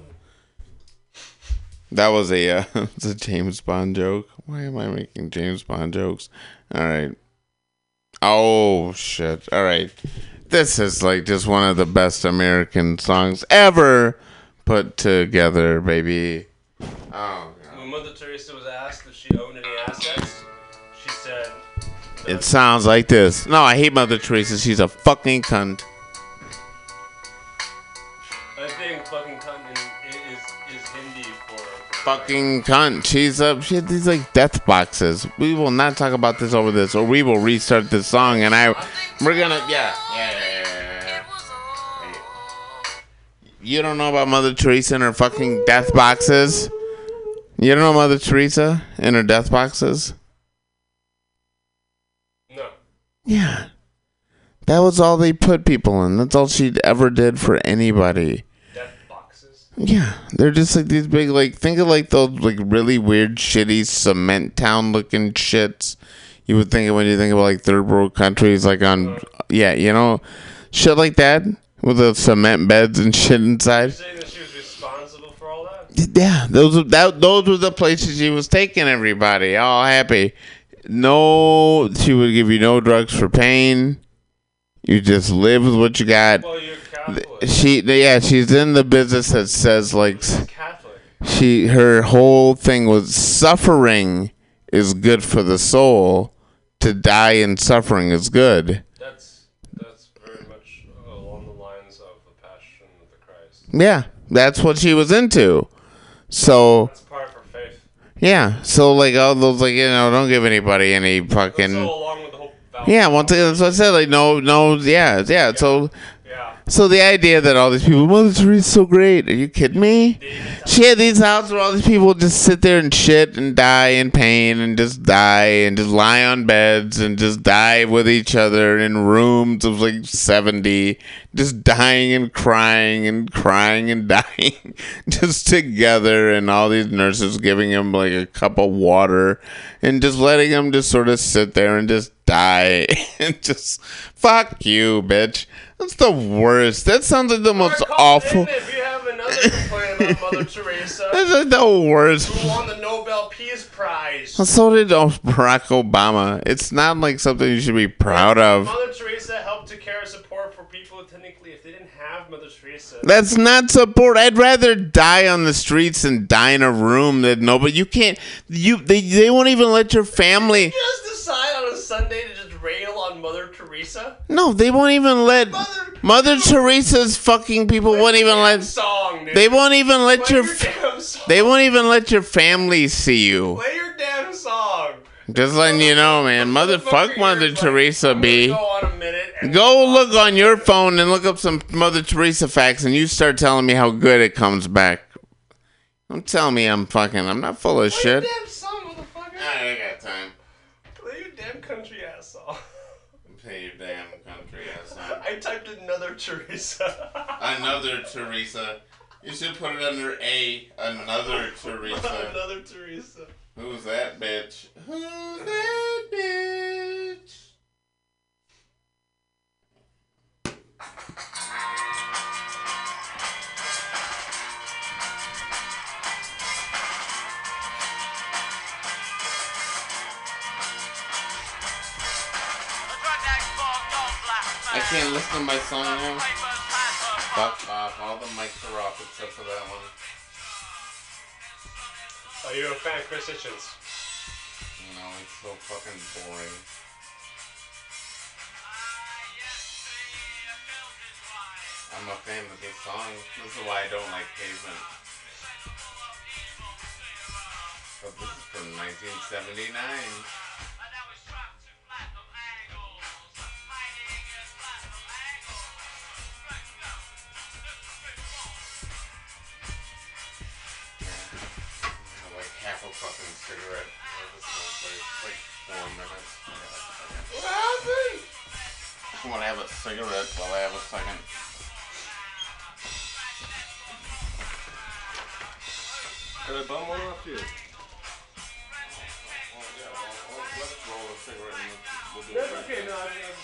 that was a uh, it's a James Bond joke. Why am I making James Bond jokes? All right. Oh shit! All right, this is like just one of the best American songs ever put together, baby. Oh. God. When Mother Teresa was asked if she owned any assets, she said. It sounds like this. No, I hate Mother Teresa. She's a fucking cunt. I think fucking cunt in, is is Hindi for, fucking cunt. She's up. She had these like death boxes. We will not talk about this over this, or we will restart this song. And I, we're gonna, yeah, yeah, yeah, yeah, yeah. You don't know about Mother Teresa and her fucking death boxes. You don't know Mother Teresa and her death boxes. No. Yeah, that was all they put people in. That's all she ever did for anybody. Death boxes. Yeah, they're just like these big, like think of like those like really weird, shitty cement town looking shits. You would think of when you think about like third world countries, like on yeah, you know, shit like that with the cement beds and shit inside. You're saying that she was responsible for all that? Yeah, those were that those were the places she was taking everybody, all happy. No, she would give you no drugs for pain. You just live with what you got. Well, you're Catholic. She, yeah, she's in the business that says like Catholic. she her whole thing was suffering is good for the soul to die in suffering is good That's that's very much along the lines of the Passion of the Christ. yeah that's what she was into so That's part of her faith. yeah so like all those like you know don't give anybody any fucking along with the whole. yeah one thing that's what i said like no no yeah yeah so. So the idea that all these people mother teresa's so great. Are you kidding me? She had these houses where all these people just sit there and shit and die in pain and just die and just lie on beds and just die with each other in rooms of like 70, just dying and crying and crying and dying just together. And all these nurses giving him like a cup of water and just letting him just sort of sit there and just die and just fuck you, bitch. That's the worst. That sounds like the most awful. If you have another complaint about Mother Teresa, This is the worst. who won the Nobel Peace Prize. So did Barack Obama. It's not like something you should be proud of. Mother Teresa helped to care support for people technically if they didn't have Mother Teresa. That's not support. I'd rather die on the streets than die in a room that nobody. You can't. You they they won't even let your family. just decide on a Sunday to just rail on Mother Teresa? No, they won't even let Mother- Mother Teresa's fucking people won't even Damn let. song, dude. They won't even let Play your. your damn song. They won't even let your family see you. Play your damn song. Just letting you know, man. Mother fuck Mother Here's, like, Teresa, I'm B. Go on a minute. Go look on your phone and look up some Mother Teresa facts, and you start telling me how good it comes back. Don't tell me I'm fucking. I'm not full of Play shit. your damn song, motherfucker. I got time. Play your damn country ass song. Play I typed another Teresa. Another Teresa. You should put it under A. Another Teresa. another Teresa. Who's that bitch? Who's that bitch? I can't listen to my song now. Fuck off. All the mics are off except for that one. Are you a fan of Chris Hitchens? No, it's so fucking boring. I'm a fan of this song. This is why I don't like Pavement. But this is from 1979. Fucking cigarette. I just smoked like, like four minutes. What happened? I want to have a cigarette while I have a second. Can I bum one off you? Oh, well, yeah, well, well, let's roll a cigarette and we'll, we'll do That's it. okay. No, I'm, I'm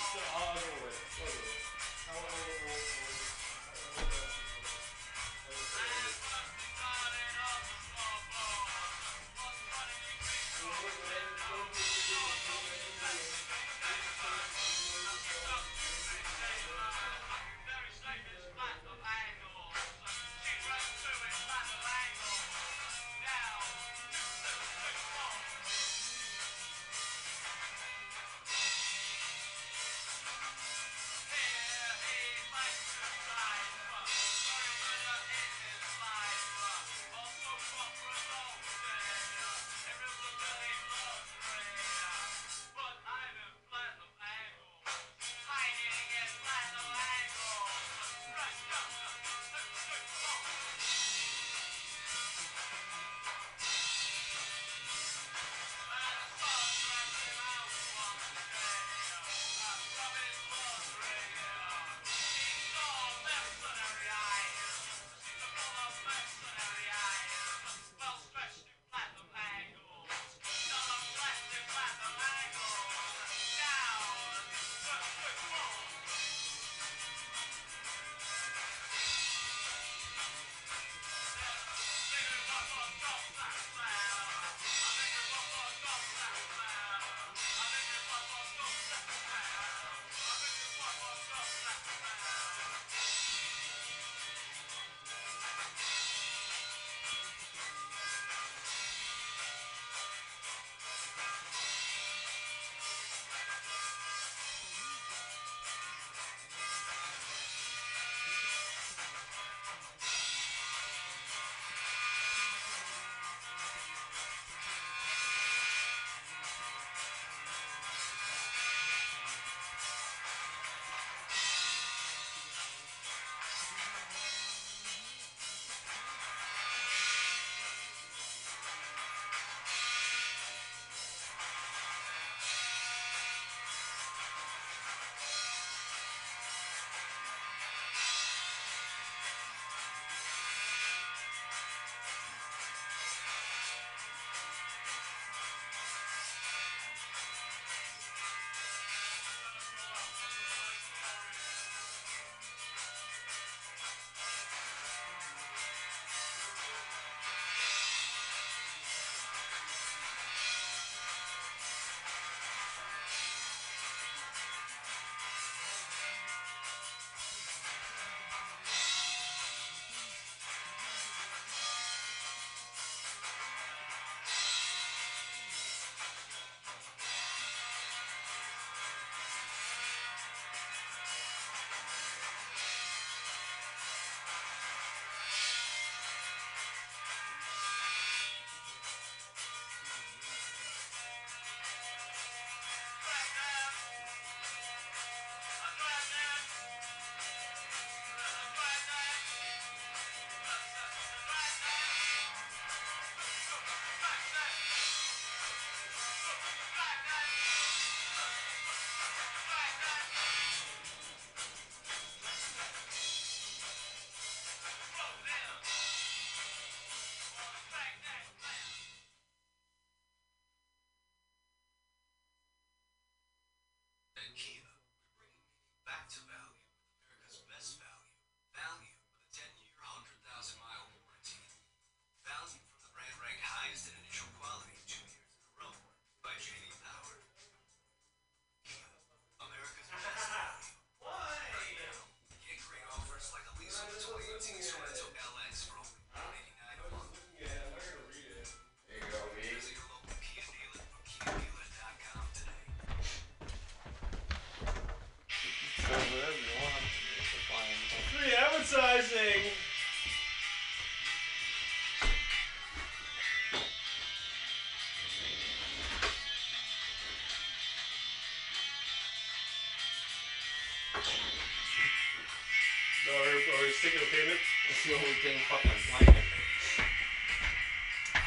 are we sticking to payment? Let's see what fucking plan.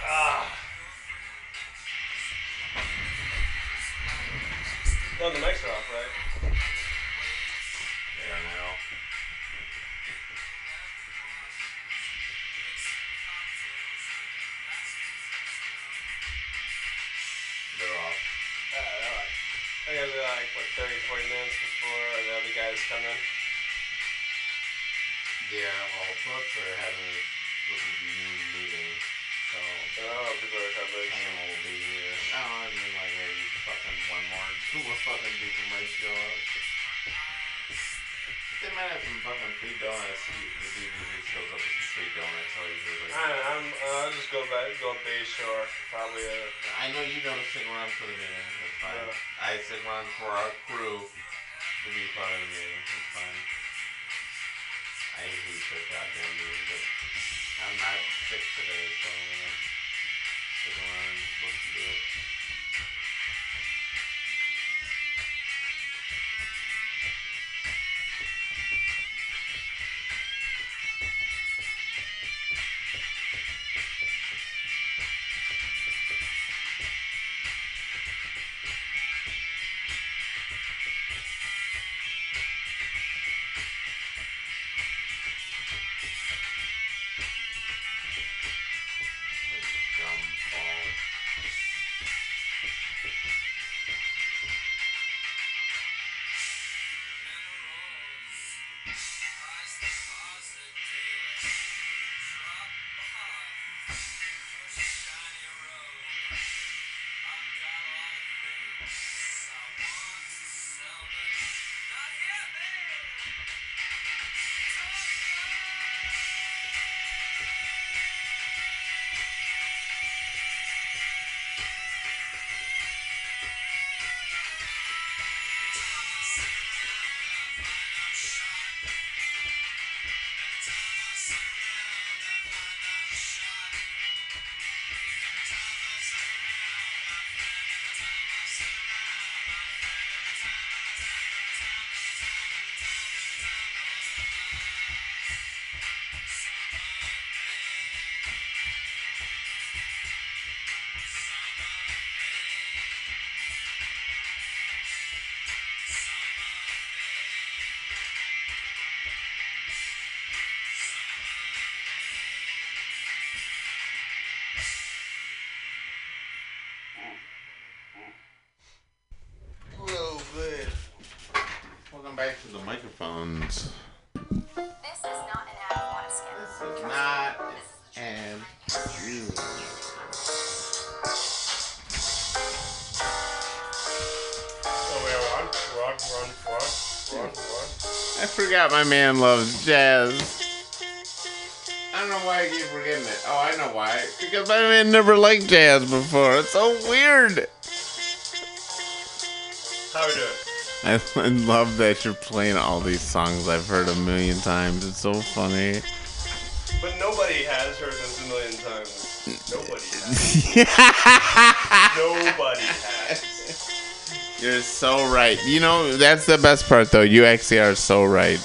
Ah. No, the mics are forgot my man loves jazz. I don't know why I keep forgetting it. Oh, I know why. Because my man never liked jazz before. It's so weird. How we doing? I, I love that you're playing all these songs I've heard a million times. It's so funny. But nobody has heard this a million times. Nobody has. Nobody has. You're so right. You know that's the best part, though. You actually are so right.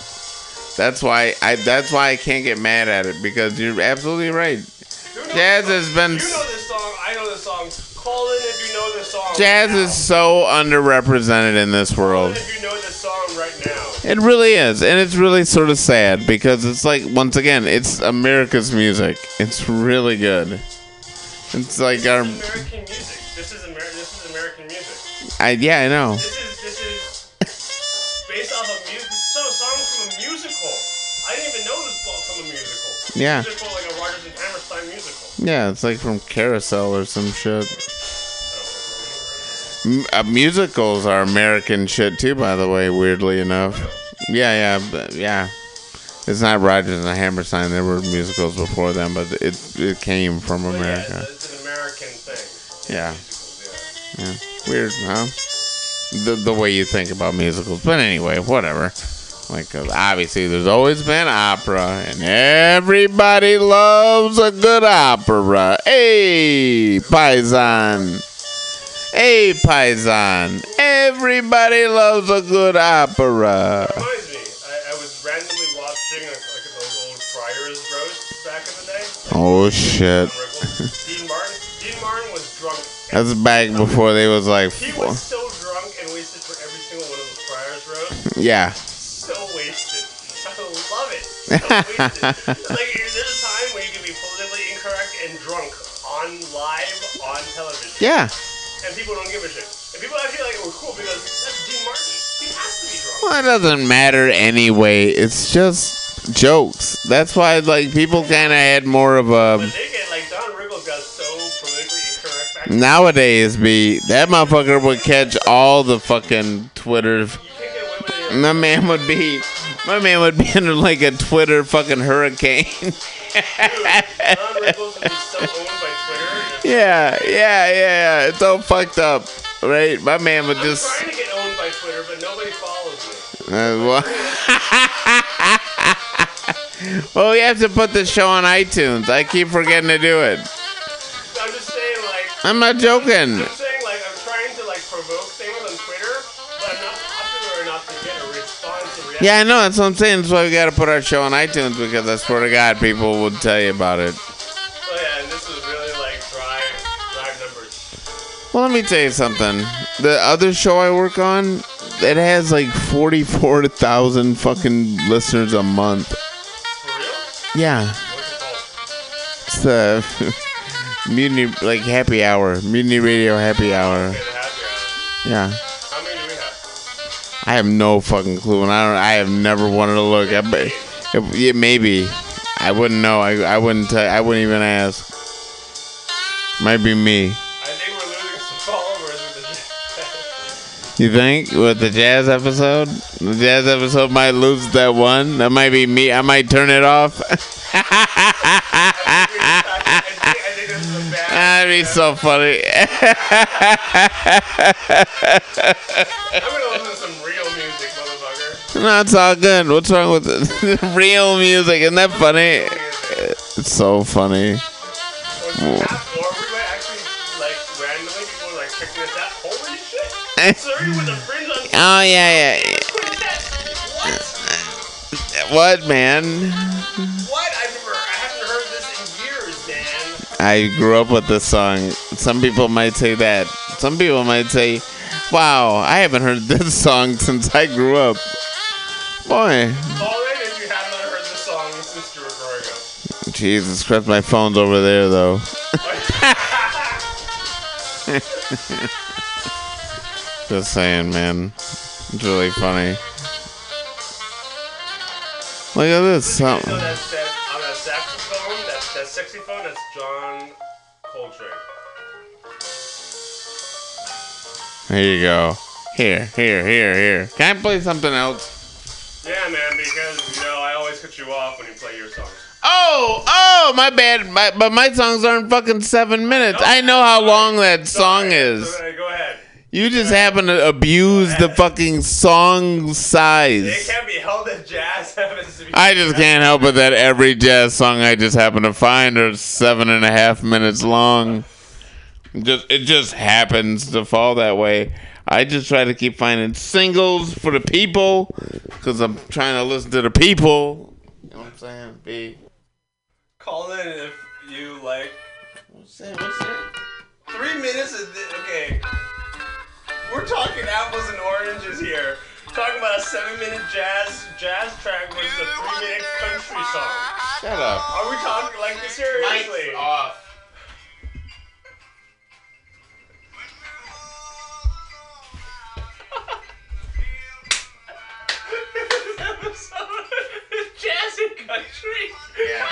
That's why I. That's why I can't get mad at it because you're absolutely right. You know Jazz has been. You know this song. I know this song. Call in if you know this song. Jazz right is so underrepresented in this world. Call world. if you know this song right now. It really is, and it's really sort of sad because it's like once again, it's America's music. It's really good. It's like our. This is American music. This is Amer- This is American music. I yeah, I know. Yeah. It's like a Rodgers and Hammerstein musical. Yeah, it's like from Carousel or some shit. M- uh, musicals are American shit too, by the way. Weirdly enough. Yeah, yeah, but, yeah. It's not Rodgers and Hammerstein. There were musicals before them, but it it came from America. Yeah, it's, an American thing. Yeah. Yeah. Yeah. Weird, huh? The the way you think about musicals. But anyway, whatever. Like, 'cause obviously, there's always been opera, and everybody loves a good opera. Hey, Paisan. Hey, Paisan. Everybody loves a good opera. Reminds me, I, I was randomly watching like, like those old Friars roasts back in the day. Oh, shit. Dean Martin. Dean Martin was drunk. That's back before they was like, He was so drunk and wasted for every single one of those Friars roasts. yeah. So wasted. I love it. Like there's a time where you can be politically incorrect and drunk on live on television. Yeah. And people don't give a shit. And people actually like we're cool because that's Dean Martin. He has to be drunk. Well, it doesn't matter anyway. It's just jokes. That's why, like, people kind of had more of a. But they get like Don Rickles got so politically incorrect back. Nowadays, be that motherfucker would catch all the fucking Twitter. My man would be, my man would be under like a Twitter fucking hurricane. Dude, Don Rickles is so owned by Twitter. yeah, yeah, yeah. It's all fucked up, right? My man would I'm just. trying to get owned by Twitter, but nobody follows me. Uh, well, well, we have to put the show on iTunes. I keep forgetting to do it. I'm just saying, like, I'm not joking. I'm Yeah, I know. That's what I'm saying. That's why we got to put our show on iTunes because I swear to God, people would tell you about it. Oh yeah, and this was really like dry, dry numbers. Well, let me tell you something. The other show I work on, it has like 44,000 fucking listeners a month. For real? Yeah. It's it called? the Mutiny, like happy hour. Mutiny Radio happy hour. Get a happy hour. Yeah. I have no fucking clue, and I don't. I have never wanted to look. I if, yeah, maybe. I wouldn't know. I, I wouldn't. I wouldn't even ask. Might be me. I think we're losing some followers with the. You think with the jazz episode, the jazz episode might lose that one. That might be me. I might turn it off. I think, I think this is a bad. That'd be so funny. no, it's all good. What's wrong with it? Real music? Isn't that funny? It's so funny. Or, half, or we might actually like randomly people are like checking this out. Holy shit! Surrey with the fringe on. Oh yeah, yeah. What? What man? What? I've never. I haven't heard this in years, man. I grew up with this song. Some people might say that. Some people might say, "Wow, I haven't heard this song since I grew up." Boy, Call in if you have not heard this song since you were growing up. Jesus Christ, my phone's over there though. Just saying, man. It's really funny. Look at this. So that's that on that saxophone, that that sexy phone. That's John Coltrane. Here you go. Here, here, here, here. Can I play something else? Yeah, man. Because you know I always cut you off when you play your songs. Oh, oh, my bad. My, but my songs aren't fucking seven minutes. I know how long that song is. Go ahead. You just happen to abuse the fucking song size. It can't be held as jazz happens to be. I just can't help it that every jazz song I just happen to find are seven and a half minutes long. Just it just happens to fall that way. I just try to keep finding singles for the people because I'm trying to listen to the people. You know what I'm saying? B. Call in if you like. What's that? What's that? Three minutes of thi- okay. We're talking apples and oranges here. Talking about a seven-minute jazz jazz track versus a three-minute country song. Shut up. Are we talking like this seriously? Lights off. This episode is jazz and country. Yeah.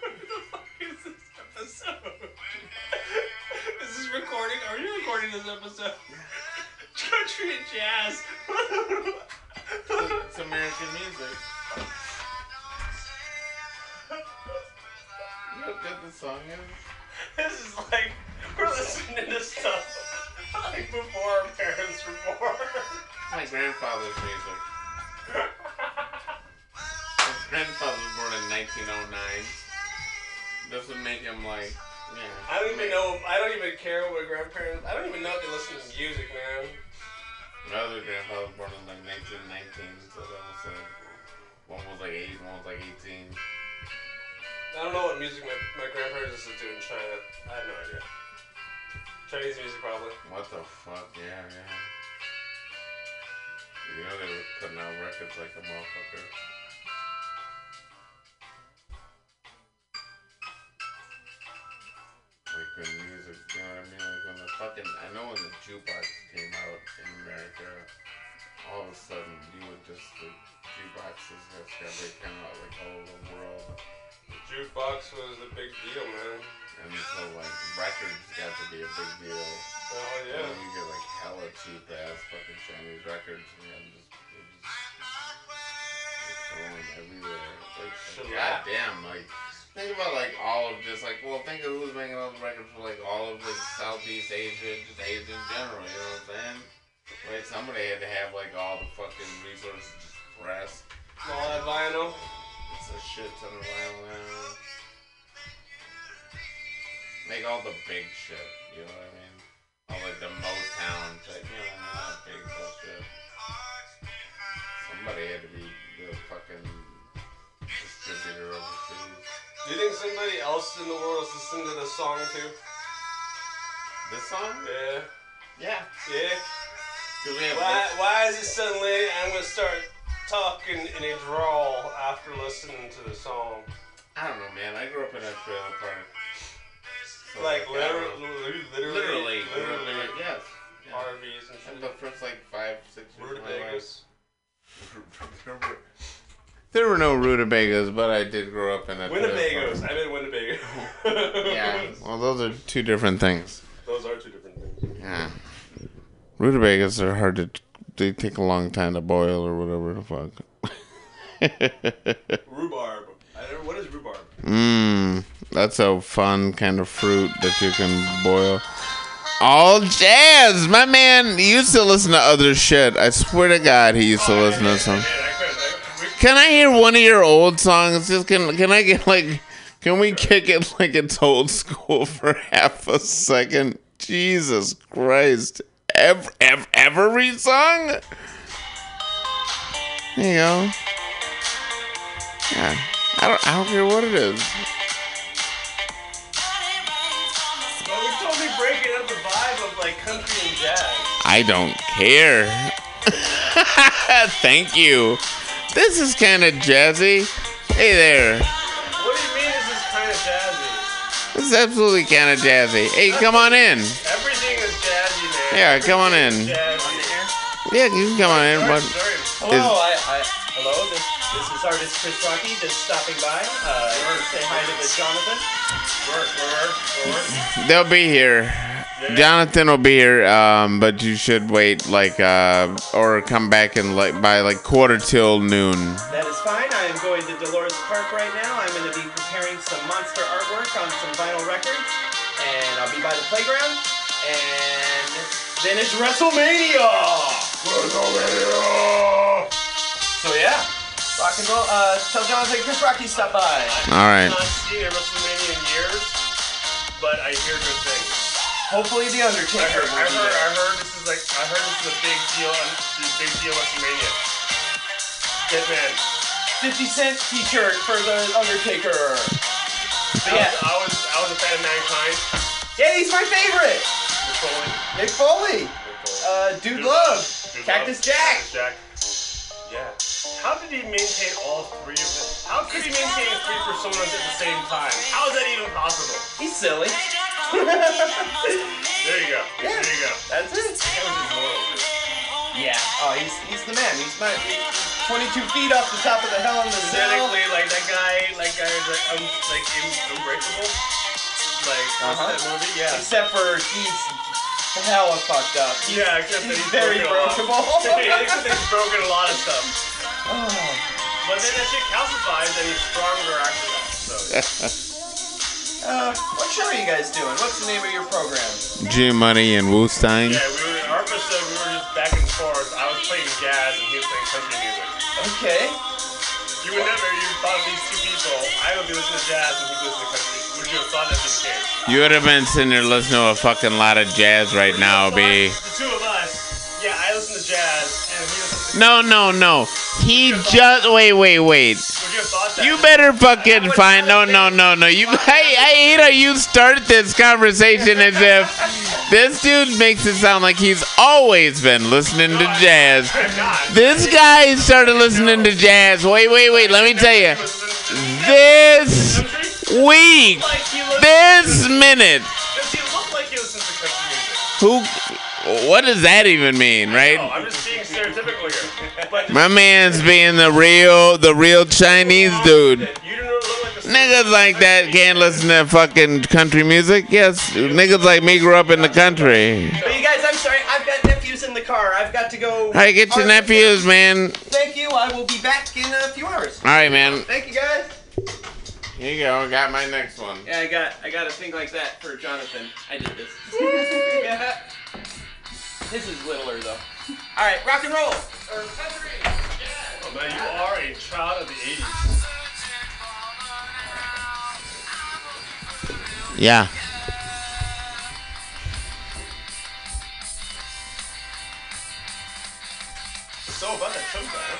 what the fuck is this episode? Is this recording? Are you recording this episode? Country and jazz. It's American music. You know how good this song is? This is like we're listening to stuff. like before our parents were born. My grandfather's music. His grandfather was born in 1909. This would make him like, yeah. I don't even know. I don't even care what grandparents. I don't even know if they listen to music, man. My other grandfather was born in like 1919, so that was like, one was like 8, one was like 18. I don't know what music my, my grandparents listened to do in China. I have no idea. Chinese music, probably. What the fuck? Yeah, yeah. You know they were putting out records like a motherfucker. Like when music, you know what I mean? Like when the fucking, I know when the jukebox came out in America, all of a sudden you would just, the jukeboxes just got they came out like all over the world. The jukebox was a big deal, man. And so like records got to be a big deal. Oh yeah. know, you get like hella cheap ass fucking Chinese records and just, just, throwing everywhere. Like, Shellac. goddamn, like, think about like all of just like, well, think of who's making all the records for like all of like Southeast Asia, just Asia in general, you know what I'm saying? Like, somebody had to have like all the fucking resources just pressed. All that vinyl. It's a shit ton of vinyl. Make all the big shit, you know what I mean? All like the Motown type, you know, not big bullshit. Somebody had to be the fucking distributor overseas. Do you think somebody else in the world is listening to this song too? This song? Yeah. Yeah. Yeah. Cause we have Why, why is it suddenly I'm gonna start talking in a drawl after listening to the song? I don't know, man. I grew up in a trailer park. Like literally, literally, literally, literally, yes. RVs and shit. the first like five, six years of my life. Rutabagas. There were no rutabagas, but I did grow up in a Winnebagos. I meant Winnebago. Yeah, well, those are two different things. Those are two different things. Yeah, rutabagas are hard to. They take a long time to boil or whatever the fuck. Rhubarb. I never, what is rhubarb? Mmm, that's a fun kind of fruit that you can boil. All jazz, my man used to listen to other shit. I swear to God, he used to listen to some. Can I hear one of your old songs? Just can can I get like can we kick it like it's old school for half a second? Jesus Christ. Every, every, every song? There you go. Yeah. I don't I don't care what it is. Like country and jazz. I don't care. Thank you. This is kind of jazzy. Hey there. What do you mean this is kind of jazzy? This is absolutely kind of jazzy. Hey, come on in. Everything is jazzy, man. Yeah, come on in. Jazzy. Yeah, you can come on in, but Sorry. Hello, I, I, hello. This, this is artist Chris Rocky just stopping by. Uh, say hi to the Jonathan. Work, work, work. they'll be here. Jonathan will be here, um, but you should wait like uh, or come back and like by like quarter till noon. That is fine. I am going to Dolores Park right now. I'm going to be preparing some monster artwork on some vinyl records, and I'll be by the playground. And then it's WrestleMania. WrestleMania. So yeah, rock and roll. Uh, tell Jonathan Chris Rocky stop by. All right. I've not seen WrestleMania in years, but I hear good things. Hopefully the I Undertaker heard, will I heard. I heard this is like, I heard this is a big deal, a big deal WrestleMania. Deadman. 50 cent T-shirt for the Undertaker. But I yeah, was, I was, I was a fan of Mankind. yeah, he's my favorite. Mick Foley. Nick Foley. Mick Foley. Uh, Dude, Dude Love. Dude Cactus Love. Jack. Cactus Jack. Yeah. How did he maintain all three of them? How could he maintain three personas at the same time? How is that even possible? He's silly. There you go. Yeah. There you go. That's it. That was immortal. dude. Yeah. Oh, he's he's the man. He's my 22 feet off the top of the hell in the cell. Aesthetically, like that guy, like guy is like, um, like un- unbreakable. Like Uh-huh. that movie? Yeah. Except for he's hella fucked up. He's, Yeah, except that he's he's very broken a lot. except he's broken a lot of stuff. Oh, But then that shit calcifies and he's stronger after that. So Uh, what show are you guys doing? What's the name of your program? G Money and Woostein. Yeah, we were, in our episode, we were just back and forth. I was playing jazz and he was playing country music. Okay. You would never, you thought of these two people, I would be listening to jazz and he'd be listening to country. Would you have thought that'd be the case? You would have been sitting there listening to a fucking lot of jazz right now, B. The two of No, no, no. He just wait, wait, wait. You have thought that? You better fucking find no, no, no, no. You, I, I hate how you start this conversation as if this dude makes it sound like he's always been listening to jazz. This guy started listening to jazz. Wait, wait, wait. Let me tell you. This week, Like he listens- this minute, Does he look like he listens to country music? who? What does that even mean, No, right? I'm just being stereotypical here. But My man's being the real, the real Chinese dude. You don't look like Niggas like that can't listen to fucking country music. Yes, niggas like me grew up in the country. But you guys, I'm sorry. I've got nephews in the car. I've got to go. All right, get your nephews, man. Thank you. I will be back in a few hours. All right, man. Thank you, guys. Here you go. Got my next one. Yeah, I got I got a thing like that for Jonathan. I did this. His is littler though. All right, rock and roll. Or country. Oh, man, you are a child of the 80s. Yeah. So about that show, guy.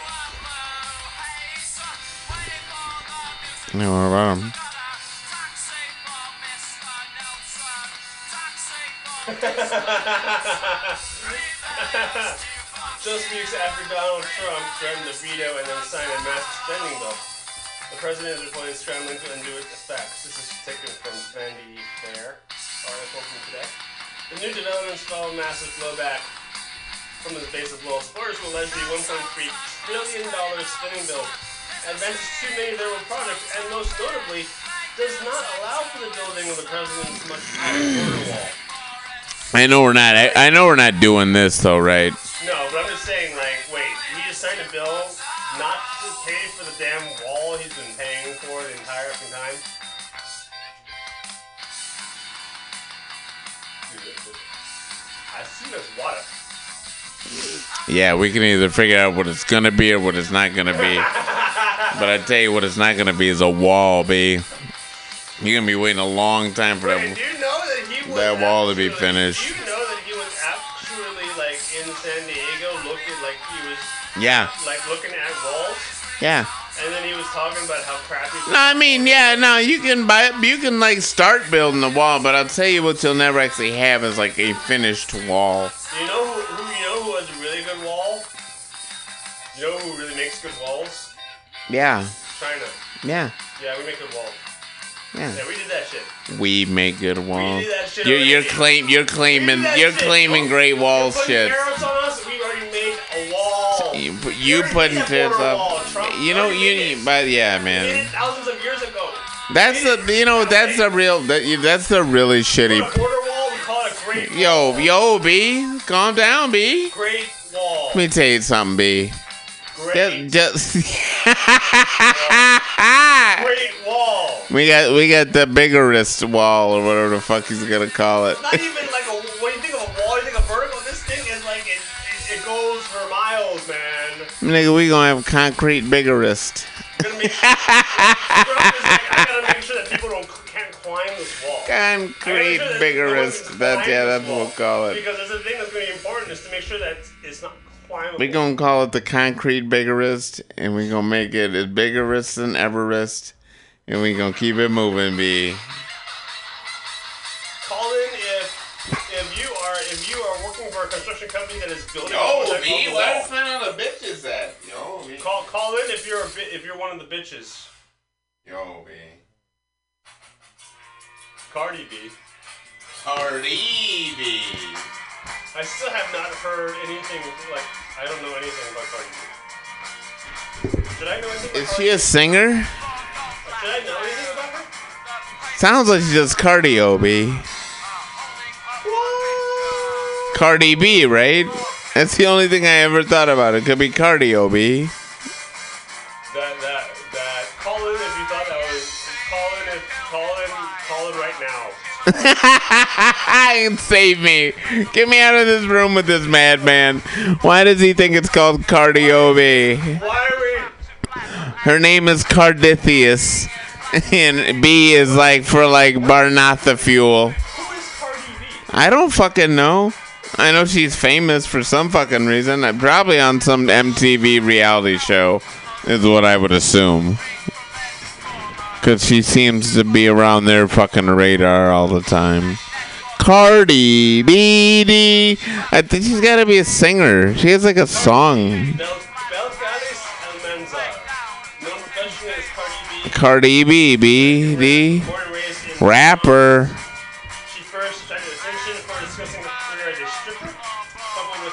Yeah, what about him? Just weeks after Donald Trump threatened to veto and then signed a massive spending bill, the president is reportedly scrambling to undo its effects. This is taken from Vanity Fair article from today. The new developments follow massive blowback from the base of Wells Fargo to the $1.3 trillion spending bill. Advances too many of their own projects, and most notably, does not allow for the building of the president's much higher border wall. I know we're not. I, I know we're not doing this though, right? No, but I'm just saying, like, wait, he just signed a bill not to pay for the damn wall he's been paying for the entire fucking time? I see this water. Yeah, we can either figure out what it's gonna be or what it's not gonna be. but I tell you, what it's not gonna be is a wall, b. You're gonna be waiting a long time for Wait, that. do you know that wall to be finished. You know that he was actually like in San Diego, looking like he was Yeah, like looking at walls, yeah. and then he was talking about how crappy. No, I mean, yeah, no, you can buy it. You can like start building the wall, but I'll tell you what you'll never actually have is like a finished wall. You know who, who you know who has a really good wall? You know who really makes good walls? Yeah, China. yeah, Yeah, we make good walls. Yeah. Yeah, we did that shit. We make good walls. did that shit You're, you're claim you're claiming you're shit. claiming great wall You're putting shit. arrows on us. We already made a wall. You, put- you putting made a tits up. Trump You know already you need, but yeah, We did it man. thousands of years ago. That's the you know that's the real that that's the really Put shitty. a border wall. We call it a great Yo, yo, B, calm down, B. Great wall. Let me tell you something, B. Great. Just, Great wall. we got we got the biggerest wall or whatever the fuck he's gonna call it. Not even like a. When you think of a wall, you think of vertical. This thing is like it. It, it goes for miles, man. Nigga, we gonna have concrete biggerest. Gonna make sure, Trump is like, I gotta make sure that people don't can't climb this wall. I gotta make Concrete sure that biggerest. no one That's climb yeah, that's what we'll call it. Because there's a thing that's going to be important is to make sure that it's not climbable. We gonna call it the concrete biggerest, and we gonna make it as biggerest than Everest, and we gonna keep it moving, B. call in if if you are if you are working for a construction company that is building a project on the wall. find the bitches at? Yo, B. Call call in if you're a bit if you're one of the bitches. Yo, B. Cardi B. Cardi B. I still have not heard anything like I don't know anything about Cardi B. Should I know anything about Is Cardi she a singer? Should I know anything about her? Sounds like she does cardio, B. Cardi B, right? That's the only thing I ever thought about. It could be cardio, B. That Save me. Get me out of this room with this madman. Why does he think it's called Cardiobe? Why are we? Her name is Cardithius. And B is like for like Barnatha fuel. I don't fucking know. I know she's famous for some fucking reason. Probably on some MTV reality show, is what I would assume. Because she seems to be around their fucking radar all the time. Cardi B. I think she's got to be a singer. She has like a song. Cardi B. B. D. Rapper.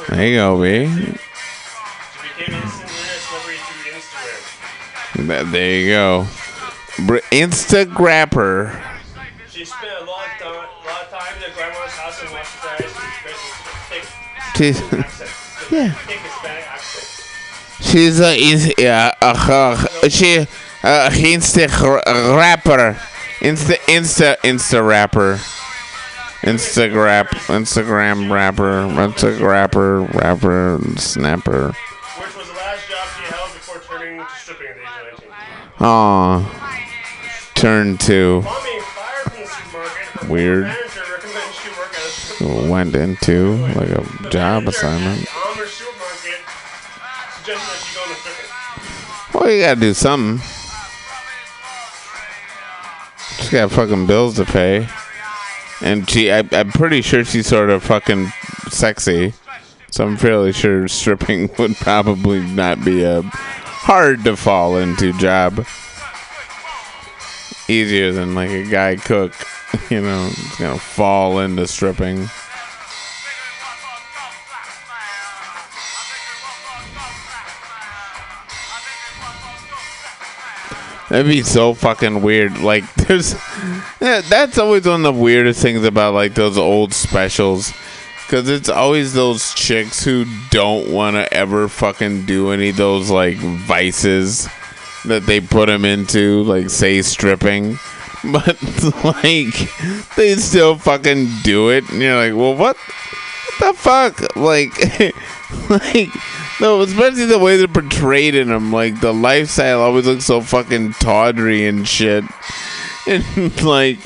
There you go, B. There you go. Br- Instagrapper. She spent a long time, lot of time her grandma's house in Washington, thick She's. Yeah. Thick Hispanic accent. she's a uh, uh, she uh, Insta rapper, Insta Insta Insta rapper, Instagram Instagram rapper, Instagrapper rapper snapper. Which was the last job she held before turning to stripping at the age of 19. Aw, turn to Weird. she went into like a job assignment. she. Well, you gotta do something. She's got fucking bills to pay. And she, I, I'm pretty sure she's sort of fucking sexy. So I'm fairly sure stripping would probably not be a hard to fall into job. Easier than like a guy cook, you know, it's gonna fall into stripping. That'd be so fucking weird. Like, there's. Yeah, that's always one of the weirdest things about, like, those old specials. Because it's always those chicks who don't want to ever fucking do any of those, like, vices that they put them into, like, say, stripping. But, like, they still fucking do it. And you're like, well, what? What the fuck? Like, like, no, especially the way they're portrayed in them. Like, the lifestyle always looks so fucking tawdry and shit. And, like,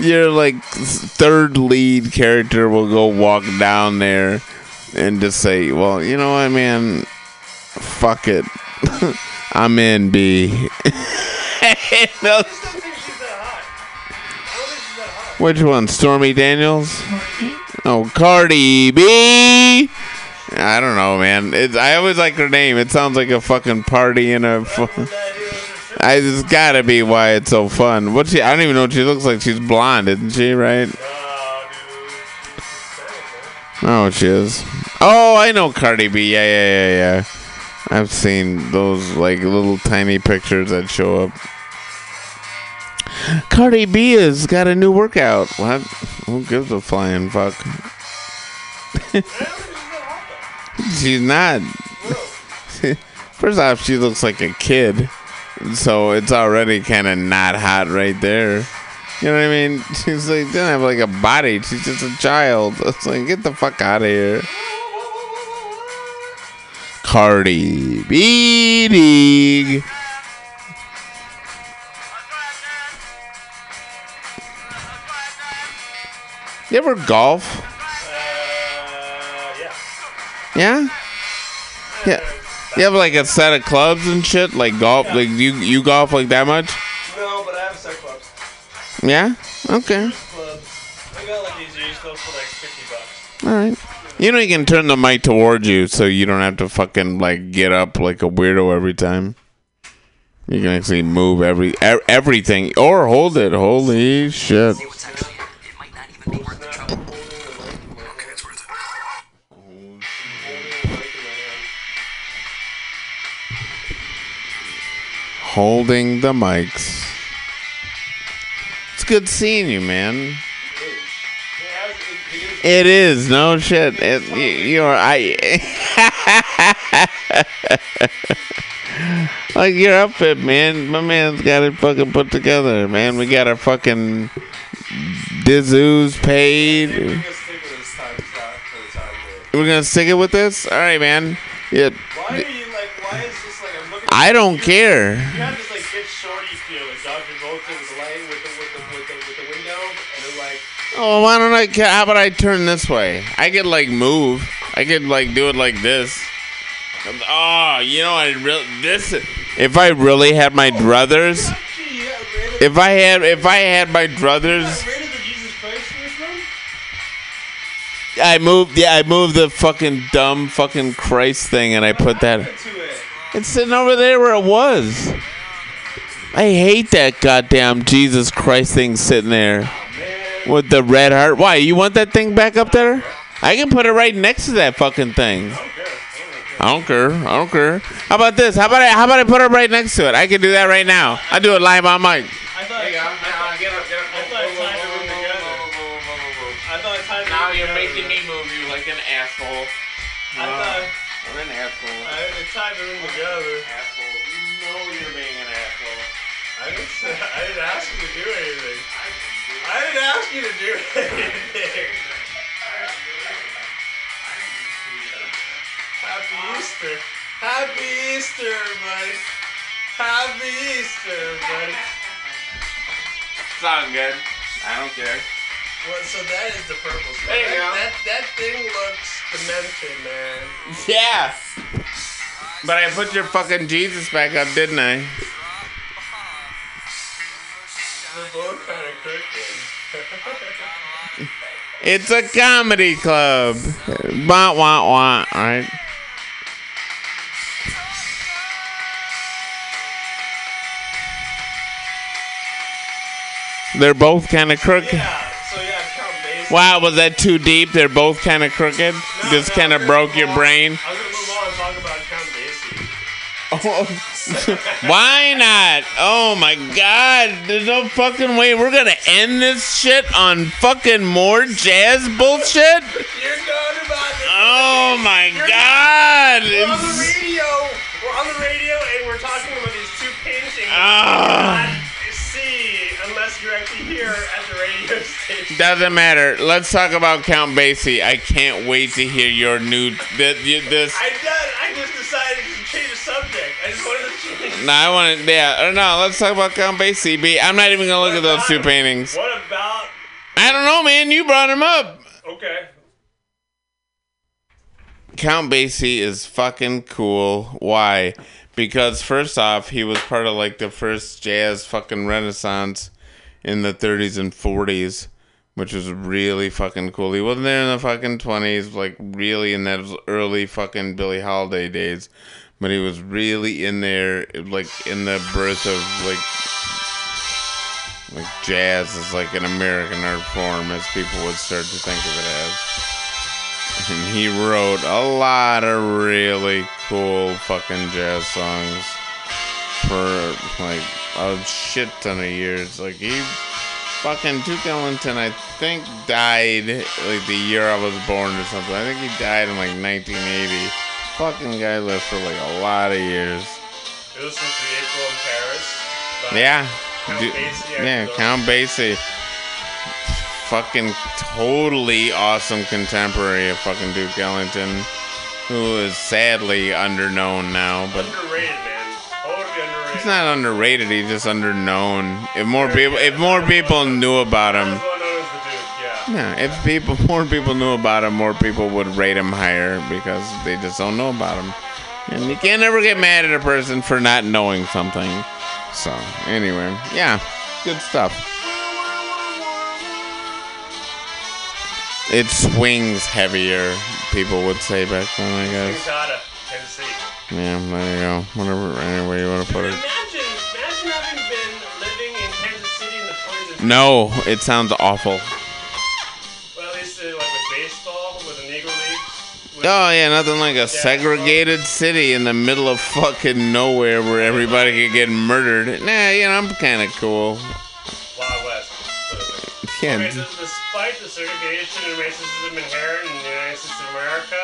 your, like, third lead character will go walk down there and just say, well, you know what, man? Fuck it. I'm in, B. No. Which one? Stormy Daniels? Oh, Cardi B. I don't know, man. It's, I always like her name. It sounds like a fucking party in a. Fu-. I, it's gotta be why it's so fun. What she? I don't even know what she looks like. She's blonde, isn't she? Right? Oh, she is. Oh, I know Cardi B. Yeah, yeah, yeah, yeah. I've seen those like little tiny pictures that show up. Cardi B has got a new workout. What? Who gives a flying fuck? She's not. First off, she looks like a kid, so it's already kind of not hot right there. You know what I mean? She's like doesn't have like a body. She's just a child. It's like get the fuck out of here. Cardi B. League. You ever golf? Uh, yeah. Yeah. Yeah. You have like a set of clubs and shit, like golf. Like you you golf like that much? No, but I have a set of clubs. Yeah. Okay. Clubs. I got like these used clubs for like 50 bucks. All right. You know you can turn the mic towards you, so you don't have to fucking like get up like a weirdo every time. You can actually move every e- everything or hold it. Holy shit! Holding the mics. It's good seeing you, man. It is no shit. It, you, you're I. like your outfit, man. My man's got it fucking put together, man. We got our fucking Dizoo's paid. We're gonna stick with this time slot for the time being. We're gonna stick it with this. All right, man. Yeah, Why are you like? Why is this like? I'm looking. I don't you, care. Oh, why don't I? How about I turn this way? I could like move. I could like do it like this. Oh, you know, I really this. If I really had my of, if I had, if I had my one. I moved. Yeah, I moved the fucking dumb fucking Christ thing, and I put that. It's sitting over there where it was. I hate that goddamn Jesus Christ thing sitting there with the red heart. Why? You want that thing back up there? I can put it right next to that fucking thing. I don't care. I don't care. How about this? How about I? How about I put it right next to it? I can do that right now. I do it live on mic. Ask you to do anything. Happy Easter. Happy Easter, buddy. Happy Easter, buddy. It's all good. I don't care. Well, so that is the purple stuff. There you that, go. That, that thing looks demented, man. Yeah. But I put your fucking Jesus back up, didn't I? It's a comedy club. Wah wah wah. Right. They're both kind of crooked. yeah, so yeah, Wow, was that too deep? They're both kind of crooked. No, Just no, kind of broke your on. brain. I'm gonna move on and talk about Count Basie. Oh, Why not? Oh my god, there's no fucking way we're gonna end this shit on fucking more jazz bullshit? You're going about the Oh my You're- god! We're on the radio. We're on the radio, and we're talking about these two paintings. Ah. You cannot see unless you're actually here at the radio station. Doesn't matter. Let's talk about Count Basie. I can't wait to hear your new th- this. I done. I just decided to change the subject. I just wanted. No, I want to. Yeah, or no. Let's talk about Count Basie. B. I'm not even gonna look at those two paintings. What about? I don't know, man. You brought him up. Okay. Count Basie is fucking cool. Why? Because first off, he was part of like the first jazz fucking renaissance in the 30s and 40s, which was really fucking cool. He wasn't there in the fucking 20s, like really in those early fucking Billie Holiday days, but he was really in there, like in the birth of like like jazz as like an American art form, as people would start to think of it as and he wrote a lot of really cool fucking jazz songs for like a shit ton of years. Like he fucking Duke Ellington, I think died like the year I was born or something. I think he died in like 1980. Fucking guy lived for like a lot of years. It was April in Paris. Yeah. Count Du- Basie, I yeah, Count Basie. Fucking totally awesome contemporary of fucking Duke Ellington, who is sadly underknown now, but Underrated, man. Totally underrated. he's not underrated. He's just underknown. If more people, if more people knew about him, well known as the Duke, yeah. yeah, if people, more people knew about him, more people would rate him higher because they just don't know about him. And you can't ever get mad at a person for not knowing something. So anyway, yeah, good stuff. It swings heavier, people would say back then, I guess. Calcutta, Kansas City. Yeah, there you go. Whatever, any way you want to put it. Imagine, imagine having been living in Kansas City in the 20s and No, it sounds awful. Oh yeah, nothing like a segregated city in the middle of fucking nowhere where everybody could get murdered. Nah, you know, I'm kind of cool. Wild West. Yeah, despite the segregation and racism inherent in the United States of America,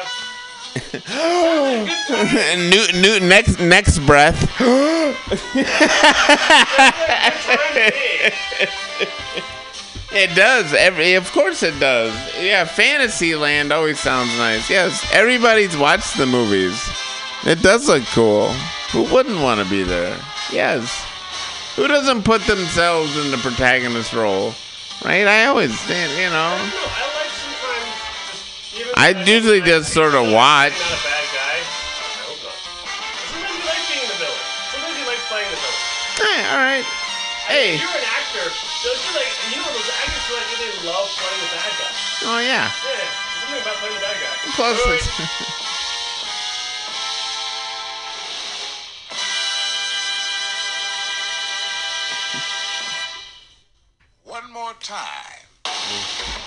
new, new, next, next breath. It does. Every, of course it does. Yeah, Fantasyland always sounds nice. Yes, everybody's watched the movies. It does look cool. Who wouldn't want to be there? Yes. Who doesn't put themselves in the protagonist role? Right? I always, you know. I like sometimes just I usually like, just sorta watch. Not a bad guy. I hope not. Sometimes you like being the villain. Sometimes you like playing the villain. Hey, all right. Hey. If you're an actor, don't you like? You know those actors feel like they love playing the bad guy. Oh yeah. Yeah, something about playing the bad guy. Plus, Wait, it's, wait. One more time.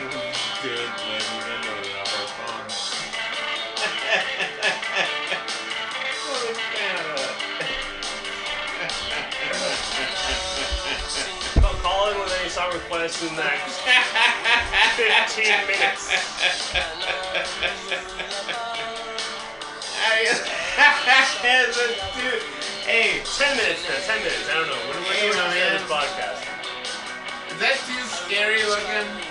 Good, man. You know that our songs. Call, call in with any song requests in the next 15 minutes. Hey, 10 minutes, man. 10 minutes. I don't know. What do we Hey, do my with man. this podcast? is that too scary looking?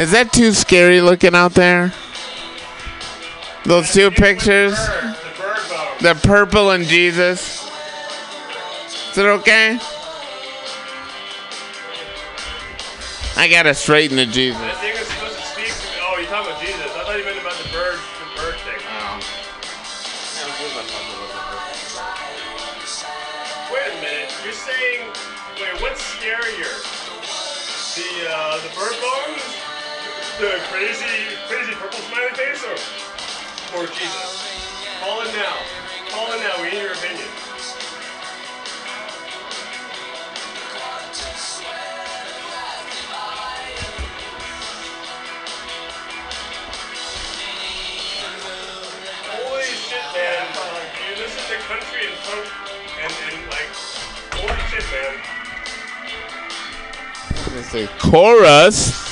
Is that too scary looking out there? Those two pictures? The purple and Jesus. Is it okay? I gotta straighten the Jesus. Or or Jesus? Call in now. Call in now. We need your opinion. Holy shit, man. You listen to country and punk and, and like, holy shit, man. It's a chorus.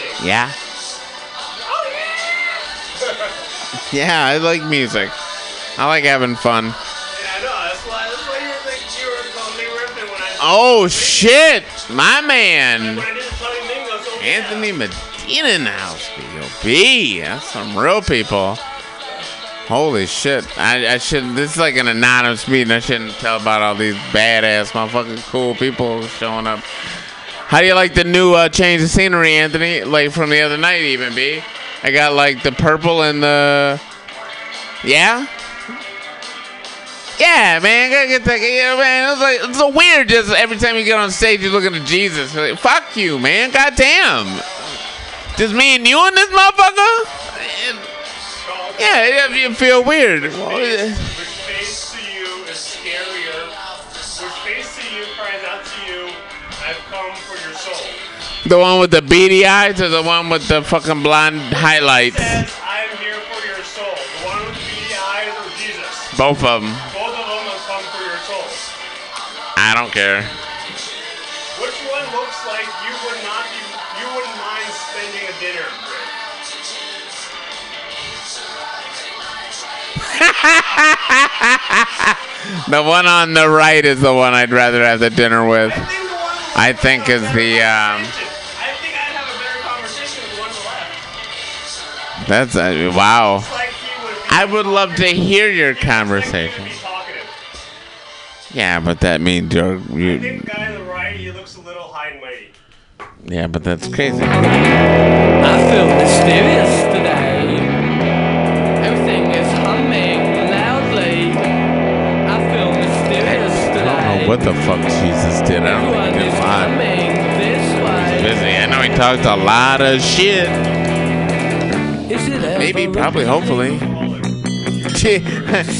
Fan. Yeah. Oh yeah! Yeah, I like music. I like having fun. Yeah, I know. That's why, that's why you were like, you were totally ripping when I, Oh shit, my man. when I did the Tony Mingo. So Anthony Medina in the house, B.O.B. That's some real people. Holy shit. I, I should this is like an anonymous meeting. I shouldn't tell about all these badass motherfucking cool people showing up. How do you like the new uh, change of scenery, Anthony? Like from the other night even, B? I got like the purple and the Yeah? Yeah, man, gotta get that. Yeah, man, it's like it's so weird. Just every time you get on stage, you're looking at Jesus. Like, Fuck you, man. Goddamn. Just me and you and this motherfucker. Yeah, you feel weird. The one with the beady eyes or the one with the fucking blonde highlights? Says, I'm here for your soul. The one with the beady eyes or Jesus? Both of them. Both of them have come for your soul. I don't care. Which one looks like you would not be, you wouldn't mind spending a dinner with? The one on the right is the one I'd rather have the dinner with. I think the one with I think is the um. That's uh, wow. It's like he would be, I would love to hear your it's like he conversation. would be talkative. Yeah, but that means you're I think the guy on the right, he looks a little high and mighty. Yeah, but that's crazy. I feel mysterious today. Everything is humming loudly. I feel mysterious today. I don't know what the fuck Jesus did. I don't Everyone think he is did live. coming this way. Busy. I know he talked a lot of shit. Is it Maybe, probably, hopefully.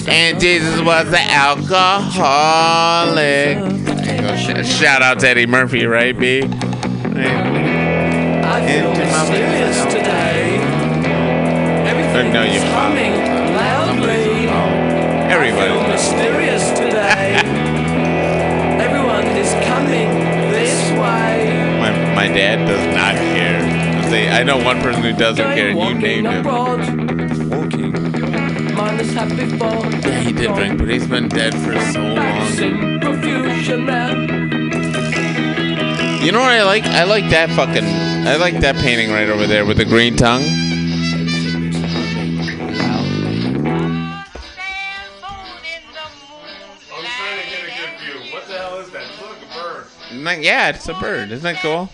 and Jesus was an alcoholic. There you go. Sh- Shout out to Eddie Murphy, right, B? I feel mysterious today. Everything no, is humming loudly. I feel mysterious today. Everyone is coming this way. My, my dad does not care. I know one person who doesn't care, and you named him. Walking. Minus happy thought. Yeah, he did drink, but he's been dead for so long. Practicing profusion now. You know what I like? I like that fucking. I like that painting right over there with the green tongue. I'm trying to get a good view. What the hell is that? It looks like a bird. Yeah, it's a bird. Isn't that cool?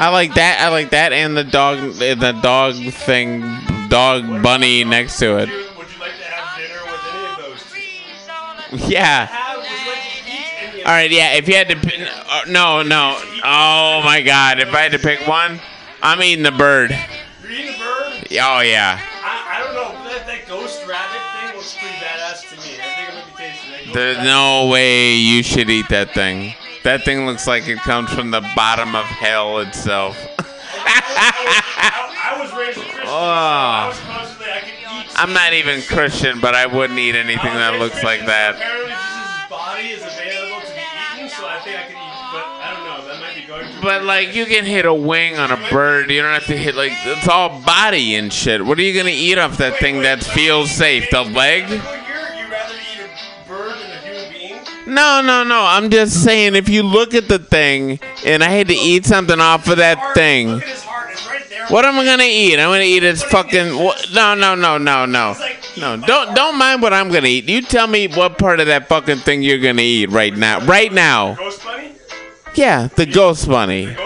I like that. I like that, and the dog, the dog thing, dog bunny next to it. you, would you like to have dinner with any of those two? Yeah. Have, would you like to eat any of All right. Yeah. If you had to, pick, no, no. Oh my God. If I had to pick one, I'm eating the bird. You're eating a bird? Oh yeah. I, I don't know. That, that ghost rabbit thing looks pretty badass to me. I think it might be tasty. That There's no way you should eat that thing. That thing looks like it comes from the bottom of hell itself. I, I was raised a Christian, so I Oh. was constantly I could eat. I'm not even Christian, but I wouldn't eat anything that looks like that. Apparently, Jesus' body is available to be eaten, so I think I could eat. But I don't know. That might be going. But like you can hit a wing on a bird, you don't have to hit like it's all body and shit. What are you gonna eat off that thing that feels safe? The leg? No, no, no. I'm just saying if you look at the thing and I had to eat something off of that thing, Look at his heart. It's right there. what am I gonna eat? I'm gonna eat its fucking. What? No, no, no, no, no, no. Don't don't mind what I'm gonna eat. You tell me what part of that fucking thing you're gonna eat right now. Right now. Ghost bunny? Yeah, the ghost bunny.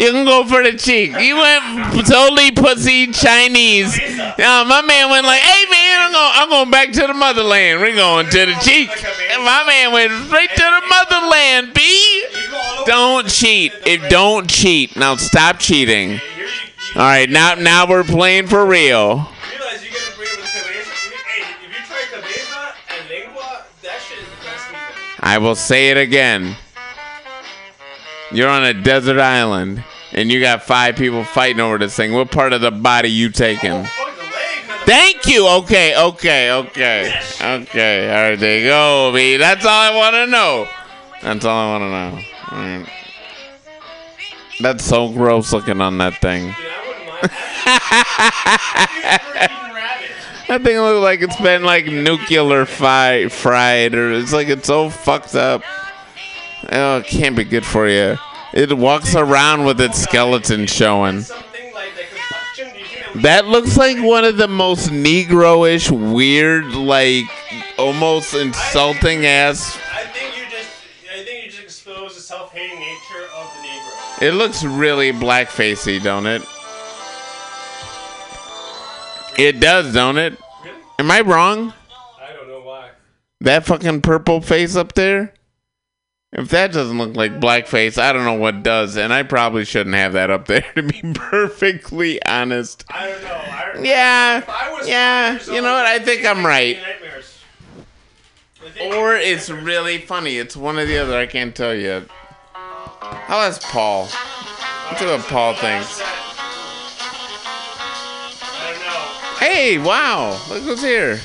You can go for the cheek. You went totally pussy Chinese. Now my man went like, "Hey man, I'm going, I'm going back to the motherland. We're going to the cheek." And my man went straight to the motherland. B. Don't cheat. If don't cheat. Now stop cheating. All right, now now we're playing for real. I will say it again. You're on a desert island, and you got five people fighting over this thing. What part of the body you taking? Thank you. Okay, okay, okay, okay. All right, there you go, B. That's all I want to know. That's all I want to know. Right. That's so gross looking on that thing. That thing looks like it's been like nuclear fi- fried, or it's like it's so fucked up. Oh, it can't be good for you. It walks around with its skeleton showing. That complexion. Do you think that That looks like one of the most Negro-ish, weird, like almost insulting ass. I think you just, I think you just expose the self-hating nature of the Negro. It looks really blackfacey, don't it? It does, don't it? Really? Am I wrong? I don't know why. That fucking purple face up there? If that doesn't look like blackface, I don't know what does, and I probably shouldn't have that up there to be perfectly honest. I don't know. I, Yeah, If I was yeah, five years you know what? I think I'm right. Think- Or it's really funny. It's one or the other. I can't tell yet. How is Paul? Let's see what Paul thinks. I don't know. Hey, wow! Look who's here.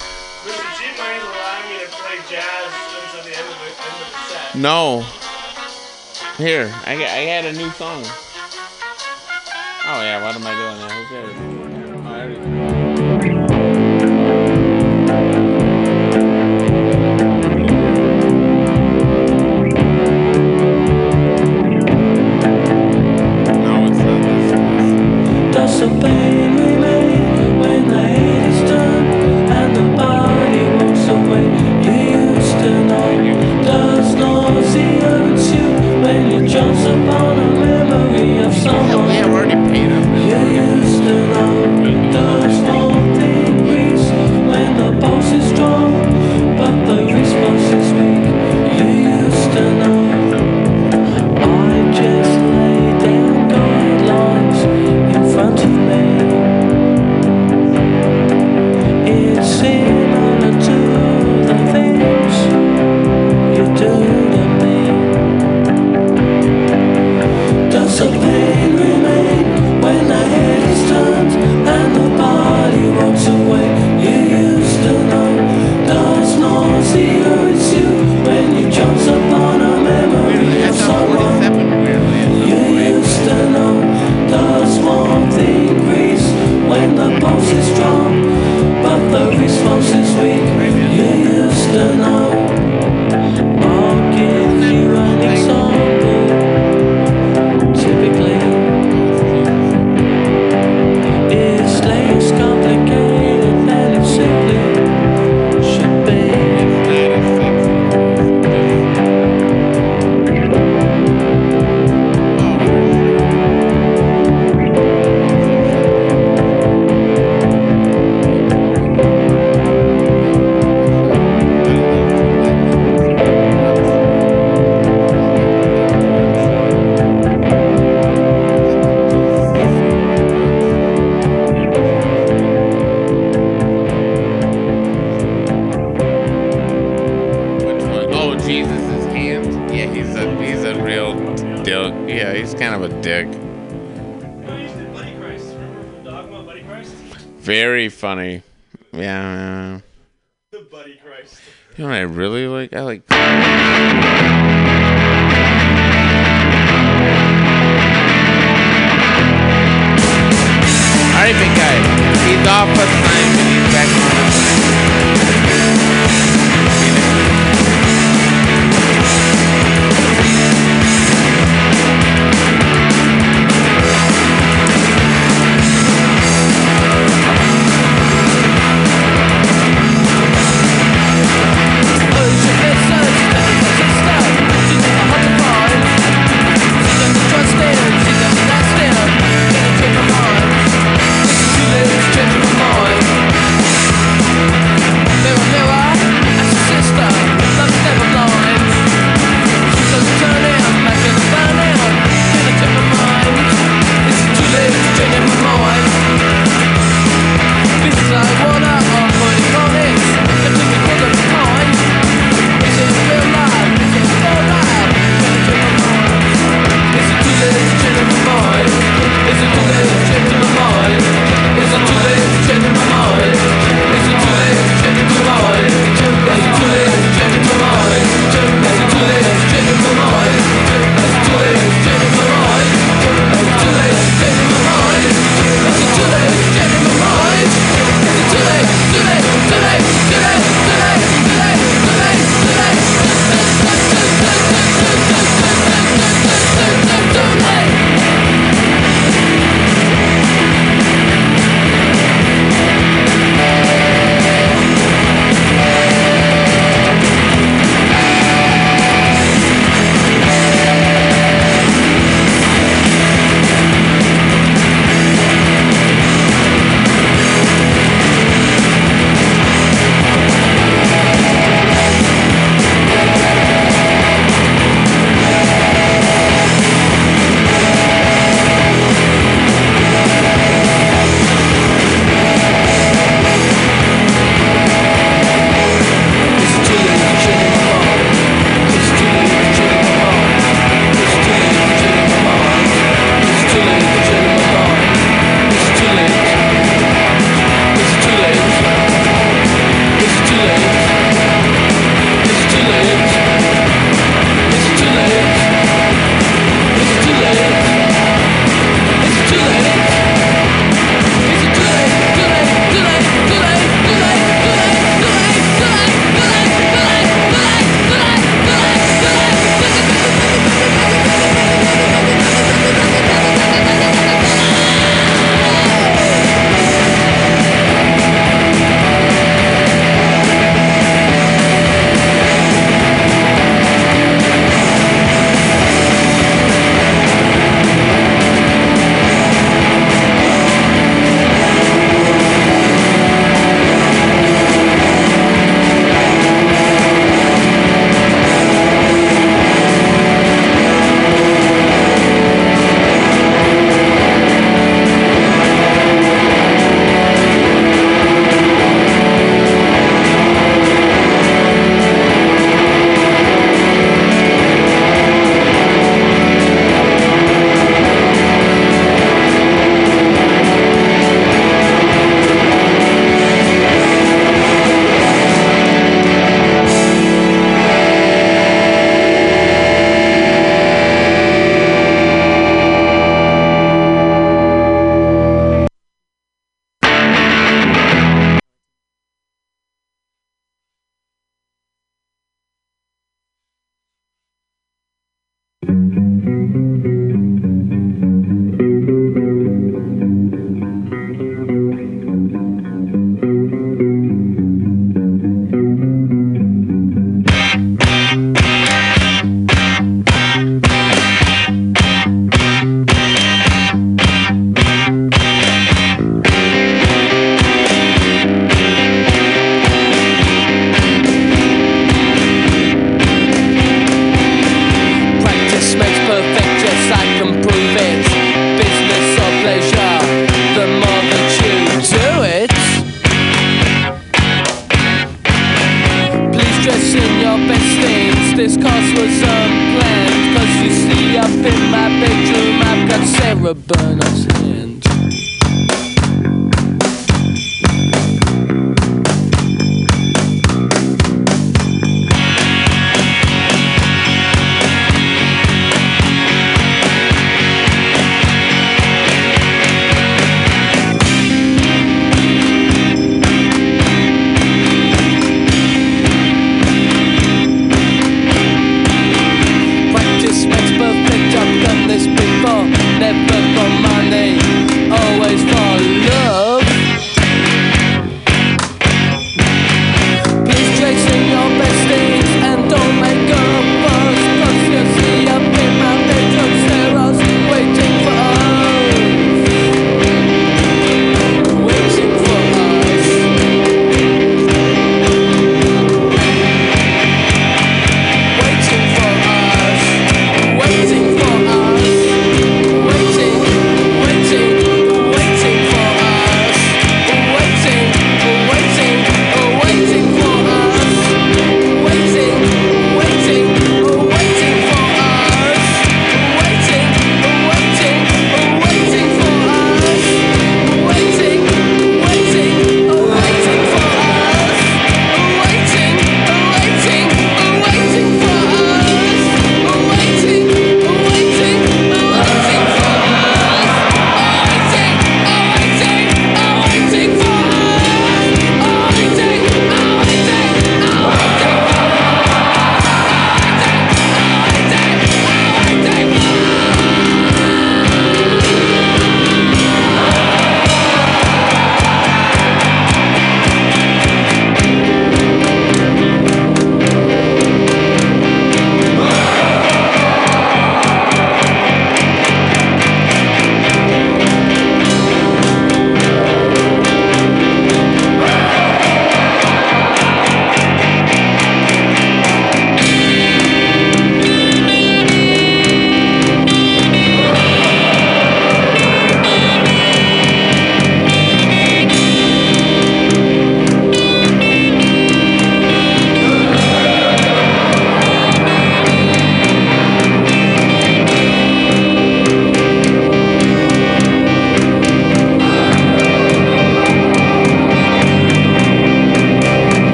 No. Here, I, I had a new song. Oh yeah, what am I doing now? Who cares? Oh, I